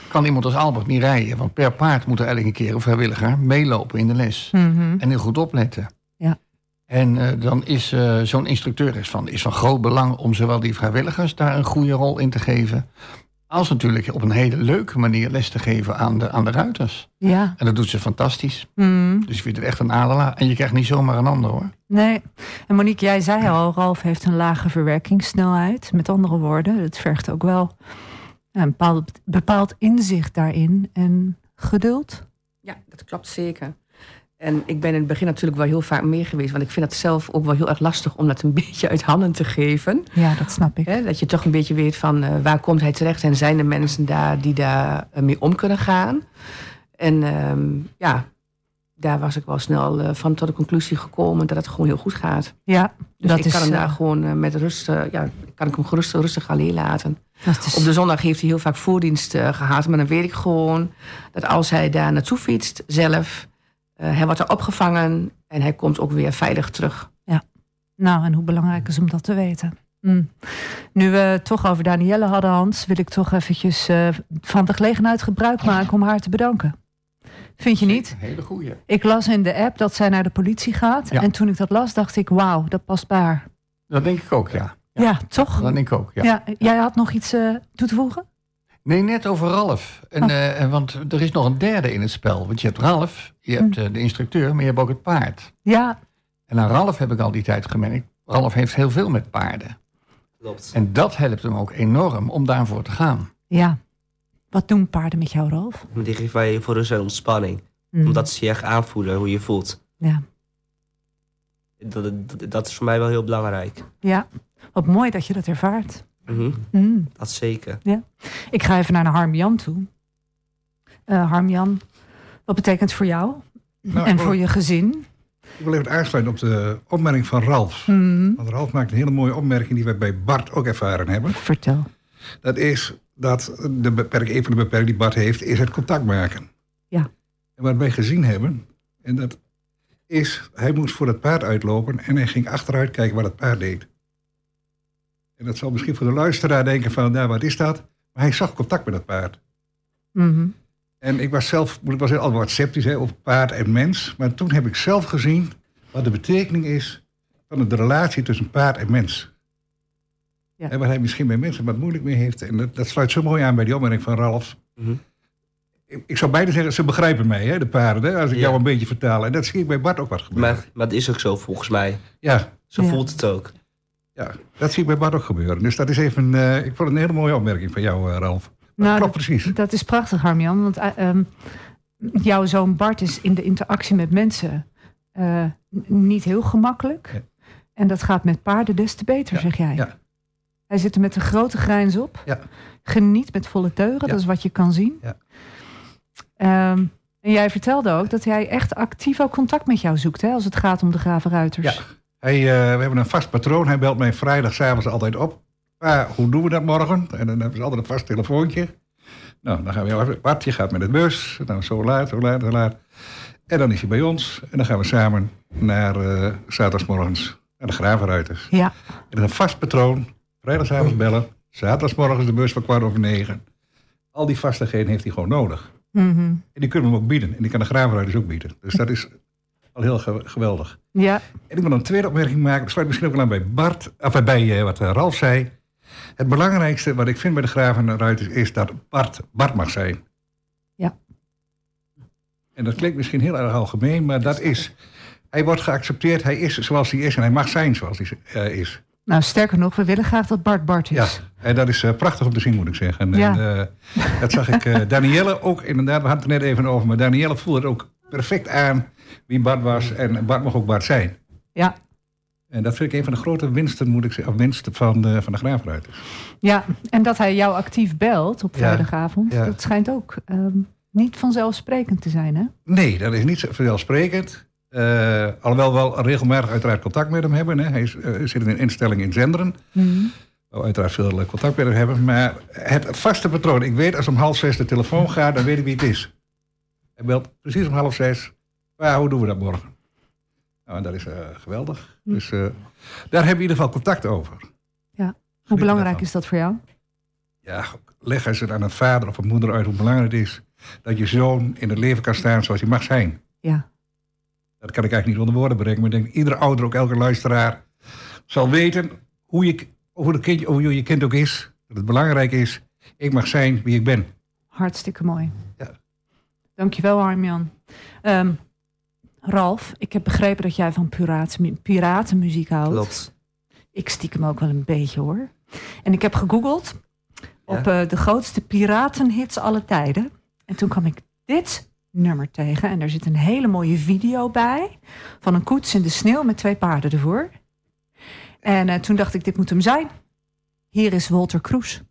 kan iemand als Albert niet rijden. Want per paard moet er elke keer een vrijwilliger meelopen in de les. mhm. En heel goed opletten. Ja. En eh, dan is zo'n instructeur is van, is van groot belang om zowel die vrijwilligers daar een goede rol in te geven. Als natuurlijk op een hele leuke manier les te geven aan de, aan de ruiters. ja. En dat doet ze fantastisch. mhm. Dus ik vind het echt een adelaar. En je krijgt niet zomaar een ander hoor. Nee. En Monique, jij zei al, Ralf heeft een lage verwerkingssnelheid. Met andere woorden, het vergt ook wel een bepaald, bepaald inzicht daarin en geduld. Ja, dat klopt zeker. En ik ben in het begin natuurlijk wel heel vaak mee geweest. Want ik vind het zelf ook wel heel erg lastig om dat een beetje uit handen te geven. Ja, dat snap ik. Dat je toch een beetje weet van eh, waar komt hij terecht en zijn er mensen daar die daar eh, mee om kunnen gaan. En ehm, ja, daar was ik wel snel eh, van tot de conclusie gekomen dat het gewoon heel goed gaat. Ja, Dus dat ik is, kan hem daar gewoon met rust, ja, kan ik hem gerust, rustig alleen laten. dat is Op de zondag heeft hij heel vaak voordienst eh, gehad. Maar dan weet ik gewoon dat als hij daar naartoe fietst zelf, hij wordt er opgevangen en hij komt ook weer veilig terug. Nou, en hoe belangrijk is om dat te weten. Mm. Nu we het toch over Danielle hadden, Hans, wil ik toch eventjes eh, van de gelegenheid gebruik maken om haar te bedanken. Vind je niet? Een hele goeie. Ik las in de app dat zij naar de politie gaat. Ja. En toen ik dat las, dacht ik, wauw, dat past bij haar. Dat denk ik ook, ja. Ja, toch? Dat denk ik ook, ja. Ja. jij had nog iets eh, toe te voegen? Nee, net over Ralf. En, Oh. eh, want er is nog een derde in het spel. Want je hebt Ralf, je hebt Hm. eh, de instructeur, maar je hebt ook het paard. Ja, En aan Ralf heb ik al die tijd gemerkt. Ralf heeft heel veel met paarden. Klopt. En dat helpt hem ook enorm om daarvoor te gaan. ja. Wat doen paarden met jou, Rolf? Die geeft mij voor rust en ontspanning. Mm. Omdat ze je echt aanvoelen hoe je voelt. Ja. Dat, dat, dat is voor mij wel heel belangrijk. ja, wat mooi dat je dat ervaart. Mhm, Mm. Dat zeker. Ik ga even naar de Harm Jan toe. Eh, Harmjan, wat betekent het voor jou Nou, en voor je gezin? Ik wil even aansluiten op de opmerking van Ralf. Hmm, Want Ralf maakt een hele mooie opmerking die wij bij Bart ook ervaren hebben. vertel. Dat is dat de beperking, een van de beperkingen die Bart heeft, is het contact maken. Ja. En wat wij gezien hebben, en dat is, hij moest voor het paard uitlopen en hij ging achteruit kijken wat het paard deed. En dat zal misschien voor de luisteraar denken van, nou wat is dat? Maar hij zag contact met het paard. Mhm. En ik was zelf, ik was al wat sceptisch hè, over paard en mens. Maar toen heb ik zelf gezien wat de betekening is van de relatie tussen paard en mens. Ja. En waar hij misschien bij mensen wat moeilijk mee heeft. En dat, dat sluit zo mooi aan bij die opmerking van Ralf. Mhm. Ik, ik zou bijna zeggen, ze begrijpen mij, hè, de paarden, hè, als ik Ja. jou een beetje vertaal. En dat zie ik bij Bart ook wat gebeuren. Maar, maar het is ook zo volgens mij. Ja, Zo Ja. voelt het ook. Ja, dat zie ik bij Bart ook gebeuren. Dus dat is even, eh, ik vond het een hele mooie opmerking van jou, eh, Ralf. Nou, klopt precies. Dat is prachtig, Harmjan. Want eh, ehm, jouw zoon Bart is in de interactie met mensen niet heel gemakkelijk. Ja. En dat gaat met paarden des te beter, Ja, zeg jij. ja. Hij zit er met een grote grijns op. Ja. Geniet met volle teugen, Ja. dat is wat je kan zien. Ja. Ehm, en jij vertelde ook dat hij echt actief ook contact met jou zoekt, hè, als het gaat om de Gravenruiters. Ja. Hij, eh, we hebben een vast patroon. Hij belt mij vrijdagavond altijd op. Pa, hoe doen we dat morgen? En dan hebben ze altijd een vast telefoontje. Nou, dan gaan we even. Bart, je gaat met de bus. Nou, zo laat, zo laat, zo laat. En dan is hij bij ons. En dan gaan we samen naar eh zaterdagsmorgens naar de Gravenruiters. Ja. En dat is een vast patroon. Vrijdagavond bellen. Zaterdagsmorgens de bus van kwart over negen. Al die vastigheden heeft hij gewoon nodig. Mhm. En die kunnen we hem ook bieden. En die kan de Gravenruiters ook bieden. Dus dat is al heel ge- geweldig. Ja. En ik wil een tweede opmerking maken. Dat sluit misschien ook wel aan bij Bart, of bij eh, wat eh, Ralf zei. Het belangrijkste wat ik vind bij de Gravenruiters is dat Bart Bart mag zijn. Ja. En dat klinkt misschien heel erg algemeen, maar dat is. Hij wordt geaccepteerd, hij is zoals hij is en hij mag zijn zoals hij eh, is. Nou, sterker nog, we willen graag dat Bart Bart is. Ja, en dat is eh, prachtig om te zien, moet ik zeggen. En, Ja. en, eh, dat zag ik Danielle ook inderdaad, we hadden het er net even over, maar Danielle voelde het ook perfect aan wie Bart was en Bart mag ook Bart zijn. Ja. En dat vind ik een van de grote winsten, moet ik zeggen, of winsten van de, van de Graafruiters. Ja, en dat hij jou actief belt op Ja, vrijdagavond, ja. dat schijnt ook ehm, niet vanzelfsprekend te zijn, hè? Nee, dat is niet vanzelfsprekend. Eh alhoewel we wel regelmatig uiteraard contact met hem hebben. Hè. Hij is, eh, zit in een instelling in Zenderen. Mhm. We uiteraard veel eh, contact met hem hebben. Maar het vaste patroon. Ik weet als om half zes de telefoon gaat, dan weet ik wie het is. Hij belt precies om half zes. Maar hoe doen we dat morgen? Nou, en dat is eh, geweldig. Hm. Dus eh, daar hebben we in ieder geval contact over. Hoe belangrijk is dat voor jou? Ja, leg eens het aan een vader of een moeder uit hoe belangrijk het is dat je zoon in het leven kan staan zoals hij mag zijn. Ja. Dat kan ik eigenlijk niet onder woorden brengen, maar ik denk iedere ouder, ook elke luisteraar, zal weten hoe je, hoe, de kind, hoe je kind ook is. Dat het belangrijk is, ik mag zijn wie ik ben. Hartstikke mooi. Ja. Dankjewel, Harmjan. Ehm Ralf, ik heb begrepen dat jij van piraten, piratenmuziek houdt. Klopt. Ik stiekem ook wel een beetje hoor. En ik heb gegoogeld op eh, de grootste piratenhits alle tijden. En toen kwam ik dit nummer tegen. En er zit een hele mooie video bij. Van een koets in de sneeuw met twee paarden ervoor. En eh, toen dacht ik, dit moet hem zijn. Hier is Walter Kroes.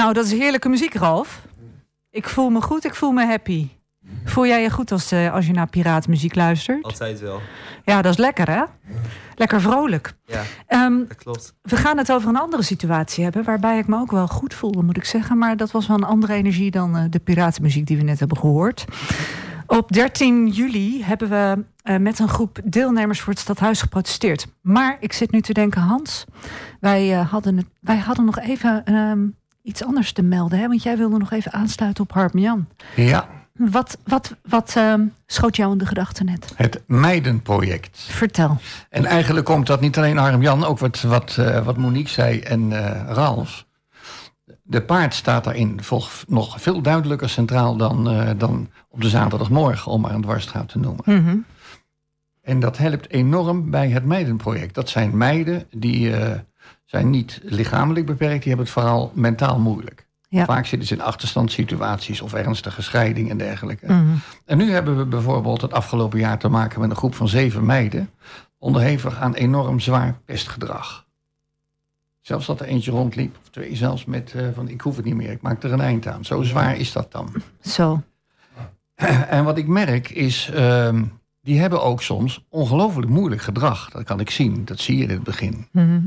Nou, dat is heerlijke muziek, Ralf. Ik voel me goed, ik voel me happy. Voel jij je goed als, eh, als je naar piratenmuziek luistert? Altijd wel. Ja, dat is lekker, hè? Lekker vrolijk. Ja, Ehm, dat klopt. we gaan het over een andere situatie hebben... waarbij ik me ook wel goed voelde, moet ik zeggen. Maar dat was wel een andere energie dan eh, de piratenmuziek die we net hebben gehoord. Op 13 juli hebben we eh, met een groep deelnemers voor het stadhuis geprotesteerd. Maar ik zit nu te denken, Hans, wij, hadden, het, wij hadden nog even ehm, iets anders te melden. Hè? Want jij wilde nog even aansluiten op Harp-Jan. Ja, Wat, wat, wat ehm, schoot jou in de gedachten net? het Meidenproject. Vertel. En eigenlijk komt dat niet alleen Harm-Jan, ook wat, wat, eh, wat Monique zei en eh Ralf. De paard staat daarin nog veel duidelijker centraal dan, eh, dan op de zaterdagmorgen, om maar een dwarsstraat te noemen. Mhm. En dat helpt enorm bij het Meidenproject. Dat zijn meiden die zijn niet lichamelijk beperkt, die hebben het vooral mentaal moeilijk. Ja. Vaak zitten ze in achterstandssituaties of ernstige scheiding en dergelijke. Mhm. En nu hebben we bijvoorbeeld het afgelopen jaar te maken met een groep van zeven meiden. onderhevig aan enorm zwaar pestgedrag. Zelfs dat er eentje rondliep, of twee zelfs met eh, van ik hoef het niet meer, ik maak er een eind aan. Zo zwaar is dat dan. Zo. En wat ik merk is, ehm, die hebben ook soms ongelooflijk moeilijk gedrag. Dat kan ik zien, dat zie je in het begin. Mhm.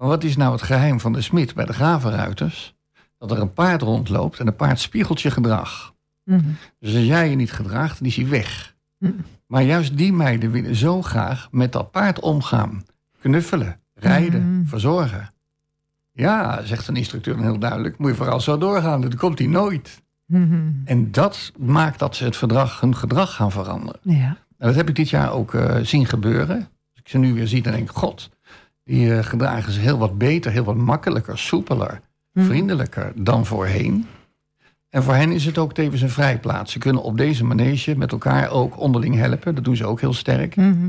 Maar wat is nou het geheim van de smid bij de gravenruiters? Dat er een paard rondloopt en een paard spiegelt je gedrag. Mhm. Dus als jij je niet gedraagt, dan is hij weg. Hm. Maar juist die meiden willen zo graag met dat paard omgaan. Knuffelen, rijden, Mhm. verzorgen. Ja, zegt een instructeur dan heel duidelijk. Moet je vooral zo doorgaan, dan komt hij nooit. Mhm. En dat maakt dat ze het verdrag, hun gedrag gaan veranderen. Ja. En dat heb ik dit jaar ook eh, zien gebeuren. Als ik ze nu weer zie, dan denk ik, god, die eh, gedragen zich heel wat beter, heel wat makkelijker, soepeler, Mhm. vriendelijker dan voorheen. En voor hen is het ook tevens een vrijplaats. Ze kunnen op deze manege met elkaar ook onderling helpen. Dat doen ze ook heel sterk. Mhm.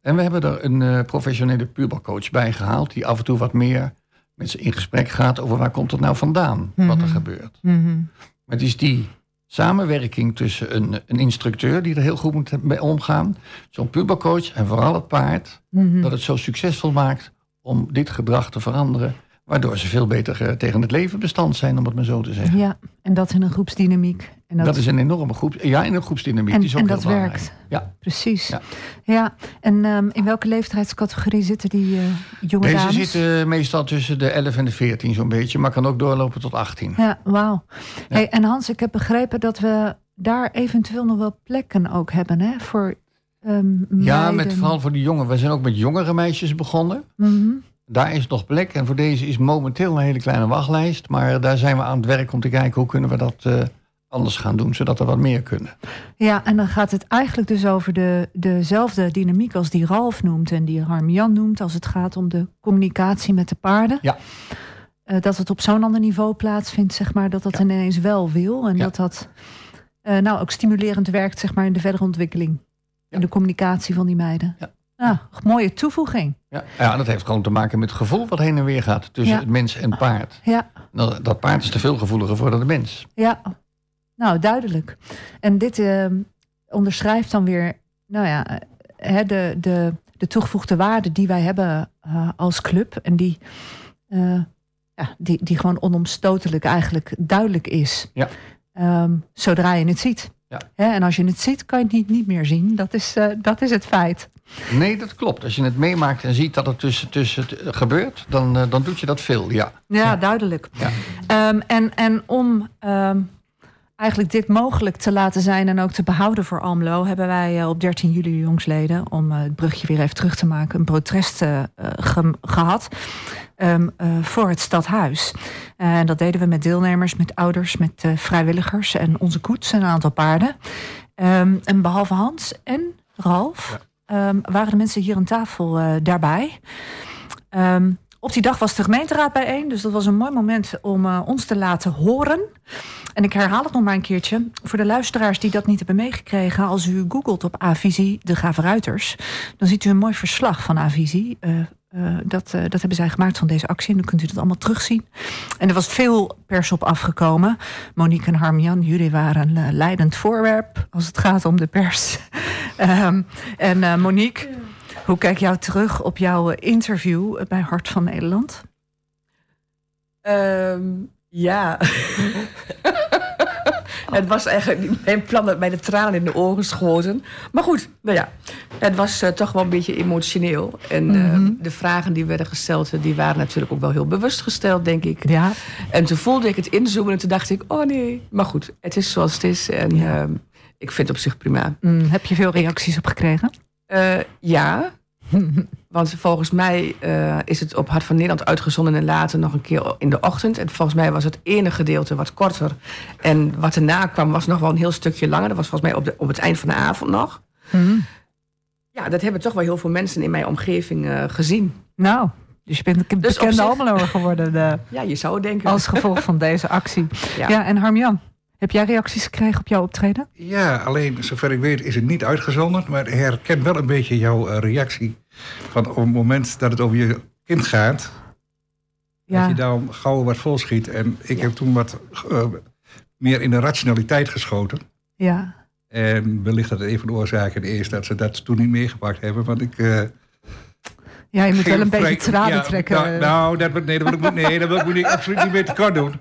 En we hebben er een eh, professionele pubercoach bij gehaald... die af en toe wat meer met ze in gesprek gaat... over waar komt het nou vandaan, wat er Mhm. gebeurt. Mhm. Maar het is die samenwerking tussen een, een instructeur... die er heel goed moet mee omgaan... zo'n pubercoach en vooral het paard... Mhm. dat het zo succesvol maakt om dit gedrag te veranderen... waardoor ze veel beter eh, tegen het leven bestand zijn, om het maar zo te zeggen. Ja, en dat in een groepsdynamiek. En Dat, is een enorme groep. Ja, een groepsdynamiek. en, die is ook en dat belangrijk. werkt. Ja. Precies. Ja, Ja. en ehm, in welke leeftijdscategorie zitten die eh, jonge Deze dames? zitten meestal tussen de 11 en de 14 zo'n beetje, maar kan ook doorlopen tot 18. Ja, wauw. Hey, en Hans, ik heb begrepen dat we daar eventueel nog wel plekken ook hebben, hè? Voor ehm Ja, met, vooral voor de jongen. We zijn ook met jongere meisjes begonnen. Mhm. Daar is nog plek. En voor deze is momenteel een hele kleine wachtlijst. Maar daar zijn we aan het werk om te kijken hoe kunnen we dat eh, anders gaan doen, zodat er wat meer kunnen. Ja, en dan gaat het eigenlijk dus over de, dezelfde dynamiek als die Ralf noemt en die Harm-Jan noemt, als het gaat om de communicatie met de paarden. Ja. Eh, dat het op zo'n ander niveau plaatsvindt, zeg maar, dat dat Ja. ineens wel wil. En Ja. dat dat eh, nou ook stimulerend werkt, zeg maar, in de verdere ontwikkeling. In Ja. de communicatie van die meiden. Ja. Nou, mooie toevoeging. Ja, ja, dat heeft gewoon te maken met het gevoel wat heen en weer gaat tussen het mens en het paard. Ja, Nou, dat paard is te veel gevoeliger voor dan de mens. ja. Nou, duidelijk. En dit eh, onderschrijft dan weer, nou ja, eh, hè, de, de, de toegevoegde waarde die wij hebben eh, als club. En die, eh, ja, die, die gewoon onomstotelijk eigenlijk duidelijk is. Ja. Ehm, zodra je het ziet. Ja. Hè, en als je het ziet, kan je het niet, niet meer zien. Dat is, dat is het feit. Nee, dat klopt. Als je het meemaakt en ziet dat het tussen, tussen het, gebeurt, dan, dan doet je dat veel, ja. Ja, duidelijk. Ja. Ehm, en, en om ehm, eigenlijk dit mogelijk te laten zijn en ook te behouden voor Almelo, hebben wij eh, op 13 juli jongsleden, om eh, het brugje weer even terug te maken, een protest eh, eh, ge- gehad ehm, eh, voor het stadhuis. En dat deden we met deelnemers, met ouders, met vrijwilligers en onze koets en een aantal paarden. Ehm, en behalve Hans en Ralf ehm, waren de mensen hier aan tafel daarbij. Op die dag was de gemeenteraad bijeen, dus dat was een mooi moment om eh, ons te laten horen. En ik herhaal het nog maar een keertje. Voor de luisteraars die dat niet hebben meegekregen, als u googelt op Avisie de Gravenruiters, dan ziet u een mooi verslag van Avisie. Eh, eh, dat, dat hebben zij gemaakt van deze actie en dan kunt u dat allemaal terugzien. En er was veel pers op afgekomen. Monique en Harmjan, jullie waren leidend voorwerp als het gaat om de pers. Ehm, en Monique, hoe kijk jou terug op jouw eh, interview bij Hart van Nederland? Ehm, Ja. het was eigenlijk niet mijn plan dat mij de tranen in de ogen schoten. Maar goed, nou ja, het was eh, toch wel een beetje emotioneel. En eh, de vragen die werden gesteld, eh, die waren natuurlijk ook wel heel bewust gesteld, denk ik. Ja, En toen voelde ik het inzoomen en toen dacht ik, oh nee. Maar goed, het is zoals het is. En Ja. eh, ik vind het op zich prima. Mm, heb je veel reacties op gekregen? Eh, ja, want volgens mij eh, is het op Hart van Nederland uitgezonden en later nog een keer in de ochtend. En volgens mij was het ene gedeelte wat korter. En wat erna kwam was nog wel een heel stukje langer. Dat was volgens mij op, de, op het eind van de avond nog. Ja, dat hebben toch wel heel veel mensen in mijn omgeving eh, gezien. Nou, dus je bent een Dus bekende zich- geworden eh, Ja, je zou denken. als gevolg van deze actie. Ja, Ja. en Harmjan, heb jij reacties gekregen op jouw optreden? Ja, alleen zover ik weet is het niet uitgezonden. Maar ik herken wel een beetje jouw eh, reactie. Van op het moment dat het over je kind gaat. Dat Ja, je dan gauw wat volschiet. En ik heb toen wat eh, meer in de rationaliteit geschoten. ja. En wellicht dat een van de oorzaken is dat ze dat toen niet meegepakt hebben. Want ik. eh, ja je moet wel een beetje tranen ja, trekken. Nou, nou, dat, nee, dat wil ik, nee, dat wil ik niet, absoluut niet meer tekort doen.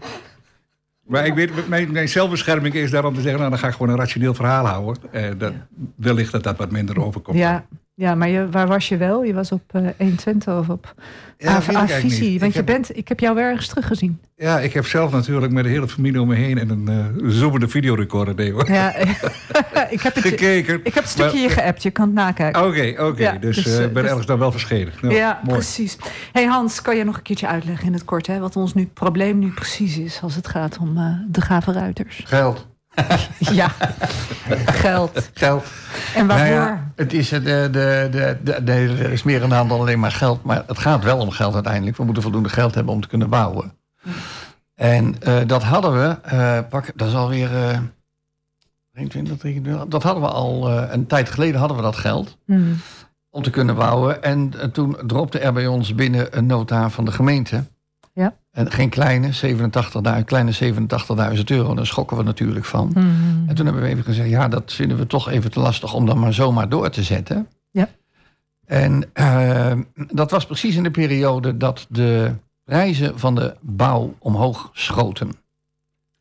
Maar ik weet, mijn, mijn zelfbescherming is daarom te zeggen, nou, dan ga ik gewoon een rationeel verhaal houden. En dat, wellicht dat dat wat minder overkomt. ja, ja, maar je, waar was je wel? Je was op eh 120 of op Ja, niet. Want Ik je heb- bent, ik heb jou wel ergens teruggezien. Ja, ik heb zelf natuurlijk met de hele familie om me heen en een eh zoomende videorecorder nee, hoor. Ja, ik heb het, gekeken. ik heb een stukje je geappt. Je kan het nakijken. Oké, oké. Ja, dus dus, eh, ik ben dus- ergens dan wel verschenen. Nou, ja, mooi. precies. hey Hans, kan je nog een keertje uitleggen in het kort... Hè, wat ons nu probleem nu precies is als het gaat om de gave ruiters? Geld. ja, geld. Geld. En waarvoor? Nou ja, het is, eh, de, de, de, de, er is meer aan de hand dan alleen maar geld. Maar het gaat wel om geld uiteindelijk. We moeten voldoende geld hebben om te kunnen bouwen. En eh, dat hadden we, eh, pak, dat is alweer eh 23, 23, dat hadden we al een tijd geleden hadden we dat geld Hmm. om te kunnen bouwen. En toen dropte er bij ons binnen een nota van de gemeente. En geen kleine, 87.000, kleine 87.000 euro. Daar schokken we natuurlijk van. Hmm. En toen hebben we even gezegd, ja, dat vinden we toch even te lastig om dan maar zomaar door te zetten. Ja. En eh, dat was precies in de periode dat de prijzen van de bouw omhoog schoten.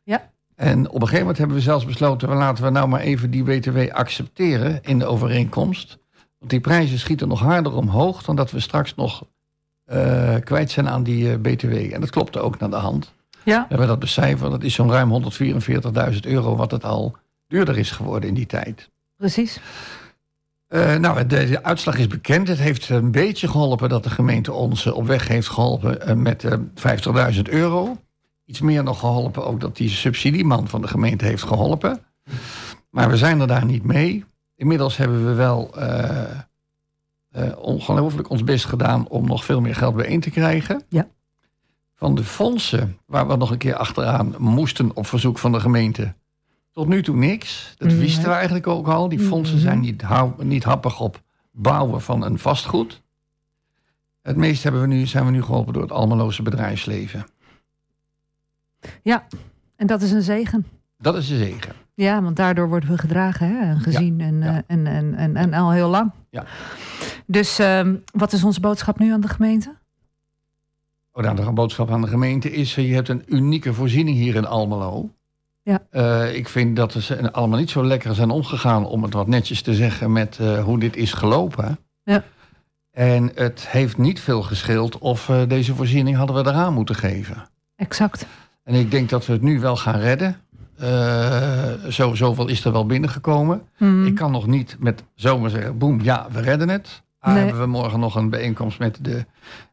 Ja. En op een gegeven moment hebben we zelfs besloten, we laten we nou maar even die BTW accepteren in de overeenkomst. Want die prijzen schieten nog harder omhoog dan dat we straks nog eh, kwijt zijn aan die eh, BTW. En dat klopte ook naar de hand. Ja, We hebben dat becijferd. Dat is zo'n ruim 144.000 euro wat het al duurder is geworden in die tijd. precies. Eh, nou, de, de uitslag is bekend. Het heeft een beetje geholpen dat de gemeente ons op weg heeft geholpen eh, met eh 50.000 euro. Iets meer nog geholpen ook dat die subsidieman van de gemeente heeft geholpen. Maar we zijn er daar niet mee. Inmiddels hebben we wel ongelooflijk ons best gedaan om nog veel meer geld bijeen te krijgen. Ja. Van de fondsen waar we nog een keer achteraan moesten op verzoek van de gemeente. Tot nu toe niks. Dat Nee. wisten we eigenlijk ook al. Die fondsen Mhm. zijn niet, hou- niet happig op bouwen van een vastgoed. Het meest hebben we nu, zijn we nu geholpen door het Almeloze bedrijfsleven. En dat is een zegen. Dat is de zegen. Ja, want daardoor worden we gedragen hè, en gezien en, ja. eh, en, en, en, en al heel lang. Ja. Dus ehm, wat is onze boodschap nu aan de gemeente? Oh, nou, de boodschap aan de gemeente is: eh, je hebt een unieke voorziening hier in Almelo. Ja. Eh, ik vind dat ze allemaal niet zo lekker zijn omgegaan, om het wat netjes te zeggen, met eh, hoe dit is gelopen. Ja. En het heeft niet veel gescheeld of deze voorziening hadden we eraan moeten geven. Exact. En ik denk dat we het nu wel gaan redden. Zo, zoveel is er wel binnengekomen. Hmm. Ik kan nog niet met zomaar zeggen, boem, ja, we redden het. Ah, Nee. Hebben we morgen nog een bijeenkomst met de,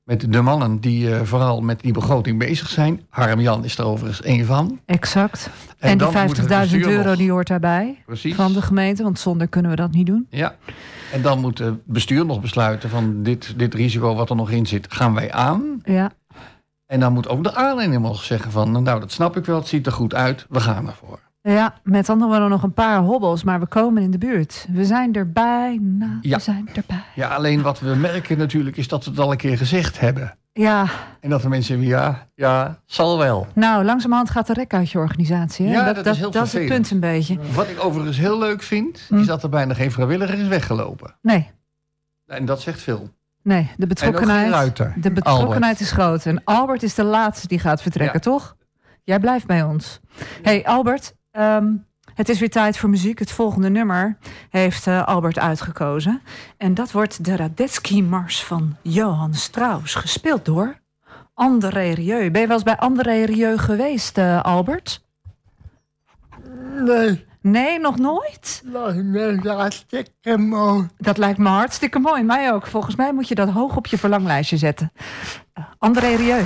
met de mannen die eh, vooral met die begroting bezig zijn. Harm Jan is er overigens één van. Exact. En, die 50.000 bestuur euro nog- die hoort daarbij Precies. van de gemeente, want zonder kunnen we dat niet doen. Ja. En dan moet het bestuur nog besluiten van dit, dit risico wat er nog in zit, gaan wij aan. Ja, En dan moet ook de aannemer nog zeggen van, nou dat snap ik wel, het ziet er goed uit, we gaan ervoor. Ja met anderen nog een paar hobbels, maar we komen in de buurt. We zijn er bijna. Ja. We zijn erbij. Ja, alleen wat we merken natuurlijk is dat we het al een keer gezegd hebben. Ja, En dat de mensen zeggen, ja, ja, zal wel. nou, langzamerhand gaat de rek uit je organisatie. Hè? Ja, dat, dat is heel dat is het punt een beetje. Wat ik overigens heel leuk vind, Hm. is dat er bijna geen vrijwilliger is weggelopen. Nee, En dat zegt veel. nee, de betrokkenheid, de betrokkenheid is groot. En Albert is de laatste die gaat vertrekken, Ja. toch? Jij blijft bij ons. hey, Albert, ehm, het is weer tijd voor muziek. Het volgende nummer heeft eh, Albert uitgekozen. En dat wordt de Radetzky-mars van Johann Strauss, gespeeld door André Rieu. Ben je wel eens bij André Rieu geweest, eh, Albert? Nee, Nee, nog nooit? lijkt me hartstikke mooi. Dat lijkt me hartstikke mooi. Mij ook. Volgens mij moet je dat hoog op je verlanglijstje zetten. Eh, André Rieu.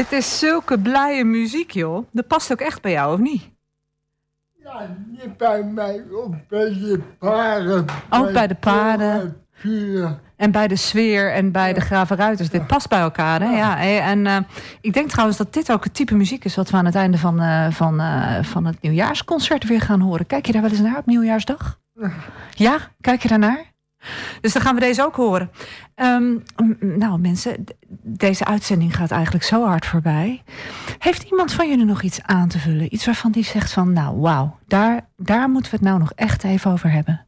Dit is zulke blije muziek, joh. Dat past ook echt bij jou, of niet? Ja, niet bij mij, ook bij de paarden. Ook bij de paarden. En bij de sfeer en bij de gravenruiters. Dit past bij elkaar, hè? Ja, en eh, ik denk trouwens dat dit ook het type muziek is... wat we aan het einde van, eh, van, eh, van het nieuwjaarsconcert weer gaan horen. Kijk je daar wel eens naar op nieuwjaarsdag? Ja, kijk je daarnaar? Dus dan gaan we deze ook horen. Ehm, nou, mensen, deze uitzending gaat eigenlijk zo hard voorbij. Heeft iemand van jullie nog iets aan te vullen? Iets waarvan die zegt van, nou, wauw, daar, daar moeten we het nou nog echt even over hebben.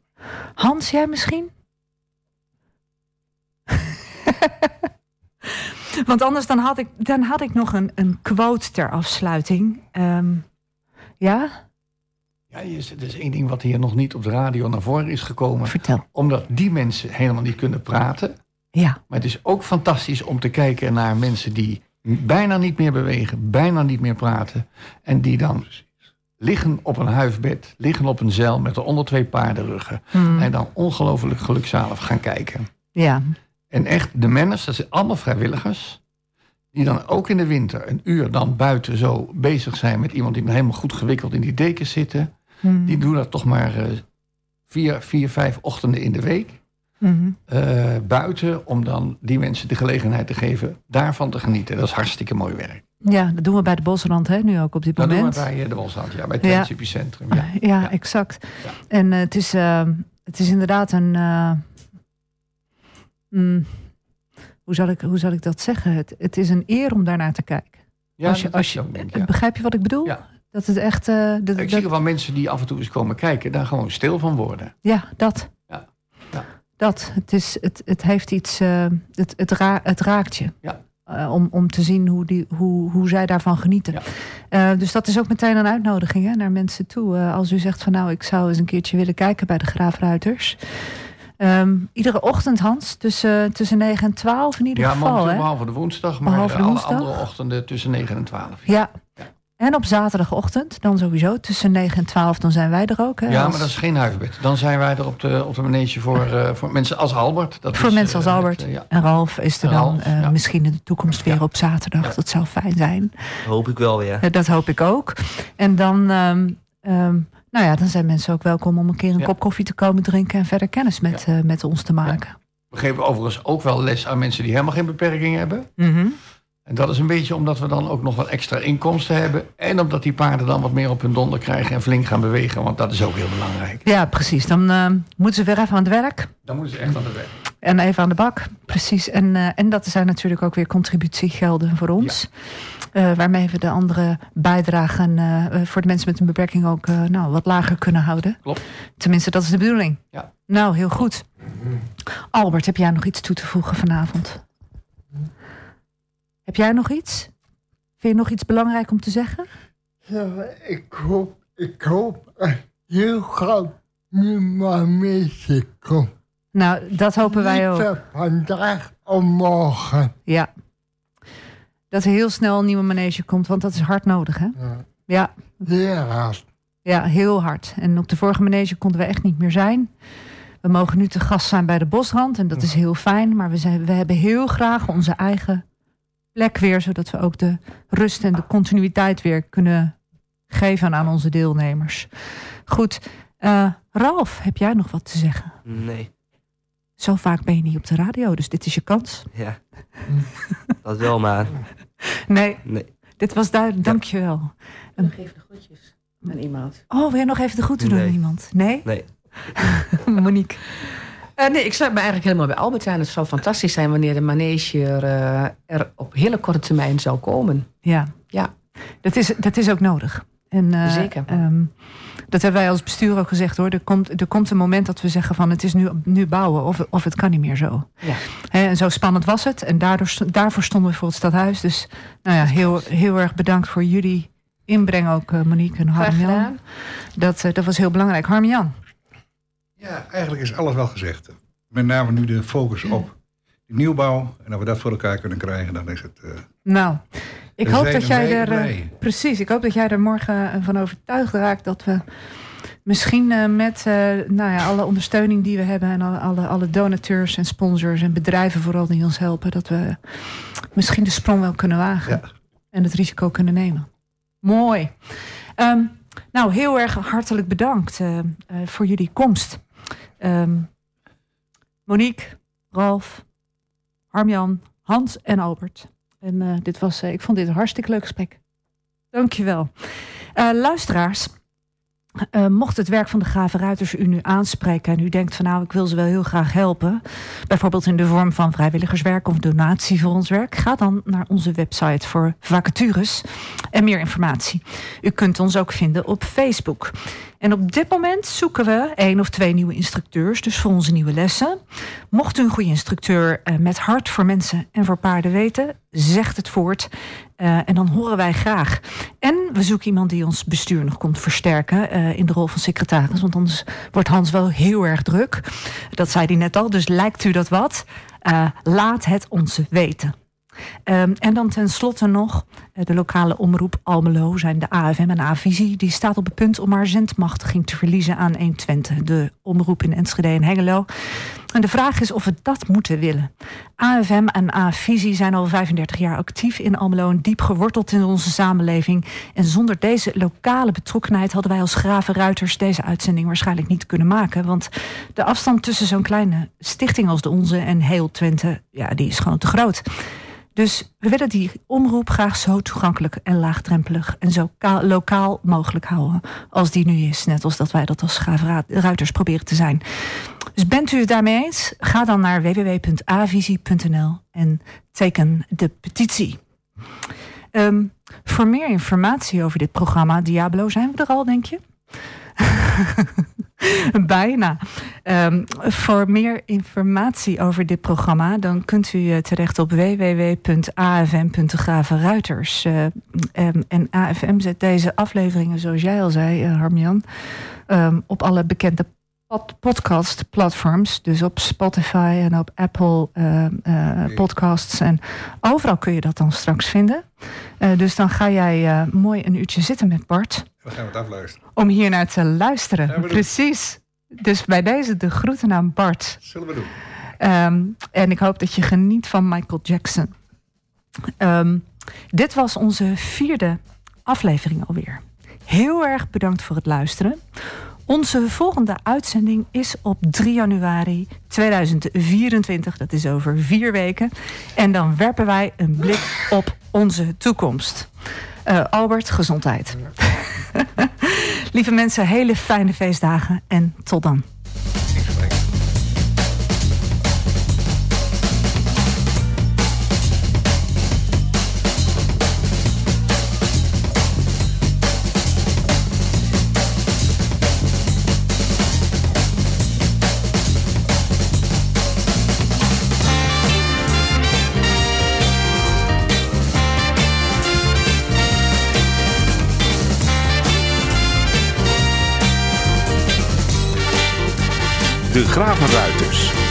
Hans, jij misschien? Want anders dan had ik, dan had ik nog een, een quote ter afsluiting. Ehm, ja, Ja, er is, één ding wat hier nog niet op de radio naar voren is gekomen. vertel. Omdat die mensen helemaal niet kunnen praten. Ja, Maar het is ook fantastisch om te kijken naar mensen die bijna niet meer bewegen, bijna niet meer praten. En die dan liggen op een huifbed, liggen op een zeil met eronder twee paardenruggen. Hmm. En dan ongelooflijk gelukzalig gaan kijken. ja, En echt, de manners, dat zijn allemaal vrijwilligers. Die dan ook in de winter een uur dan buiten zo bezig zijn met iemand die helemaal goed gewikkeld in die dekens zitten. Hmm. Die doen dat toch maar eh, vier, vier, vijf ochtenden in de week. Mhm. eh, buiten om dan die mensen de gelegenheid te geven daarvan te genieten. Dat is hartstikke mooi werk. ja, dat doen we bij de Bosrand hè, nu ook op dit Dat doen we moment. bij eh, de Wolsland, ja, bij het Ja. Epicentrum. Ja. Ja, Ja. exact. Ja. En het, is, het is inderdaad een. mm, hoe, zal ik, hoe zal ik dat zeggen? Het, het is een eer om daarnaar te kijken. Ja, als je, als je, denk. Begrijp je wat ik bedoel? Ja. Dat het echt. eh, dat, Ik dat- zie wel mensen die af en toe eens komen kijken, daar gewoon stil van worden. ja, dat. Ja. Ja. Dat. Het, is, het, het heeft iets. eh, het, het, ra- het raakt je. Ja. Eh, om, om te zien hoe, die, hoe, hoe zij daarvan genieten. Ja. Dus dat is ook meteen een uitnodiging hè, naar mensen toe. Als u zegt van nou, ik zou eens een keertje willen kijken bij de Graafruiters. Ehm, iedere ochtend, Hans, tussen, tussen 9 en 12 in ieder Ja, geval. Hè? behalve de woensdag, maar Behalve de alle woensdag. andere ochtenden tussen 9 en 12. Ja. En op zaterdagochtend, dan sowieso tussen 9 en 12, dan zijn wij er ook. Hè, Ja, als- maar dat is geen huisbed. Dan zijn wij er op de, op de manege voor, eh, voor mensen als Albert. Dat Voor is, mensen als eh, Albert. eh, ja. En Ralf is er dan eh, ja. misschien in de toekomst weer Ja. op zaterdag. Ja. Dat zou fijn zijn. Hoop ik wel, ja. Dat hoop ik ook. En dan, ehm, ehm, nou ja, dan zijn mensen ook welkom om een keer een Ja. kop koffie te komen drinken en verder kennis met, eh, met ons te maken. We geven overigens ook wel les aan mensen die helemaal geen beperking hebben. Mhm. En dat is een beetje omdat we dan ook nog wat extra inkomsten hebben. En omdat die paarden dan wat meer op hun donder krijgen en flink gaan bewegen. Want dat is ook heel belangrijk. Ja, precies. Dan ehm, moeten ze weer even aan het werk. Dan moeten ze echt aan de weg. En even aan de bak, precies. En, eh, en dat zijn natuurlijk ook weer contributiegelden voor ons. Eh, waarmee we de andere bijdragen eh, eh, voor de mensen met een beperking ook eh, nou, wat lager kunnen houden. Klopt. Tenminste, dat is de bedoeling. Ja. Nou, heel goed. Albert, heb jij nog iets toe te voegen vanavond? Heb jij nog iets? Vind je nog iets belangrijk om te zeggen? Ja, ik hoop, ik hoop heel gauw mensen komt. Nou, dat hopen wij ook. Vandaag of morgen. Ja. Dat er heel snel een nieuwe manege komt, want dat is hard nodig, hè? Ja. Ja, Heel hard. ja heel hard. En op de vorige manege konden we echt niet meer zijn. We mogen nu te gast zijn bij de Bosrand en dat is heel fijn. Maar we, zijn, we hebben heel graag onze eigen plek weer, zodat we ook de rust en de continuïteit weer kunnen geven aan onze deelnemers. Goed, eh, Ralf, heb jij nog wat te zeggen? Nee, Zo vaak ben je niet op de radio, dus dit is je kans. ja. dat wel, maar Nee, nee. dit was duidelijk. Dank je wel. Geef de groetjes aan iemand. Oh, wil je nog even de groeten doen aan iemand? Nee? Nee. Monique. Eh, nee, ik sluit me eigenlijk helemaal bij Albert aan. Het zou fantastisch zijn wanneer de manege er, eh, er op hele korte termijn zou komen. Ja. Ja. Dat is, dat is ook nodig. En, eh, Zeker. ehm, dat hebben wij als bestuur ook gezegd hoor. Er komt, er komt een moment dat we zeggen van het is nu, nu bouwen of, of het kan niet meer zo. Ja. En zo spannend was het. En daardoor, daarvoor stonden we voor het stadhuis. Dus nou ja, heel, heel erg bedankt voor jullie inbreng ook Monique en Harmjan. gedaan. Dat, dat was heel belangrijk. Harmjan. Ja, eigenlijk is alles wel gezegd. Met name nu de focus op de nieuwbouw. En als we dat voor elkaar kunnen krijgen, dan is het... eh, Nou, ik hoop dat jij er. eh, blij. precies, ik hoop dat jij er morgen eh, van overtuigd raakt dat we misschien met nou ja, alle ondersteuning die we hebben en alle, alle, donateurs en sponsors en bedrijven vooral die ons helpen, dat we misschien de sprong wel kunnen wagen Ja. en het risico kunnen nemen. Mooi. Ehm, nou, heel erg hartelijk bedankt voor jullie komst. Ehm, Monique, Ralf, Harmjan, Hans en Albert. En eh, dit was, eh, ik vond dit een hartstikke leuk gesprek. Dankjewel. Eh luisteraars, mocht het werk van de Gave Ruiters u nu aanspreken... en u denkt van nou, ik wil ze wel heel graag helpen... bijvoorbeeld in de vorm van vrijwilligerswerk of donatie voor ons werk... ga dan naar onze website voor vacatures en meer informatie. U kunt ons ook vinden op Facebook. En op dit moment zoeken we één of twee nieuwe instructeurs... dus voor onze nieuwe lessen. Mocht u een goede instructeur eh, met hart voor mensen en voor paarden weten... zegt het voort eh, en dan horen wij graag. En we zoeken iemand die ons bestuur nog komt versterken... eh, in de rol van secretaris, want anders wordt Hans wel heel erg druk. Dat zei hij net al, dus lijkt u dat wat? Laat het ons weten. Ehm, en dan tenslotte nog eh, de lokale omroep Almelo, zijn de AFM en A-visie. Die staat op het punt om haar zendmachtiging te verliezen aan 120, de omroep in Enschede en Hengelo. En de vraag is of we dat moeten willen. AFM en A-visie zijn al 35 jaar actief in Almelo en diep geworteld in onze samenleving. En zonder deze lokale betrokkenheid hadden wij als graven ruiters deze uitzending waarschijnlijk niet kunnen maken. Want de afstand tussen zo'n kleine stichting als de onze en heel Twente, ja, die is gewoon te groot. Dus we willen die omroep graag zo toegankelijk en laagdrempelig en zo ka- lokaal mogelijk houden als die nu is. Net als dat wij dat als Graven Ruiters proberen te zijn. Dus bent u het daarmee eens? Ga dan naar www.avisie.nl en teken de petitie. Ehm, voor meer informatie over dit programma Diablo zijn we er al, denk je? Bijna. Ehm, voor meer informatie over dit programma, dan kunt u eh, terecht op www.afm.gravenruiters. Eh, ehm, en AFM zet deze afleveringen, zoals jij al zei, eh, Harmjan, ehm, op alle bekende pod- podcast-platforms. Dus op Spotify en op Apple podcasts. En overal kun je dat dan straks vinden. Dus dan ga jij mooi een uurtje zitten met Bart dan gaan we het afluisteren. om hier naar te luisteren. We. Precies. Dus bij deze de groeten aan Bart. Zullen we doen. Ehm, en ik hoop dat je geniet van Michael Jackson. Ehm, dit was onze vierde aflevering alweer. Heel erg bedankt voor het luisteren. Onze volgende uitzending is op 3 januari 2024. Dat is over vier weken. En dan werpen wij een blik op onze toekomst. Eh, Albert, gezondheid. Lieve mensen, hele fijne feestdagen en tot dan. de Gravenruiters.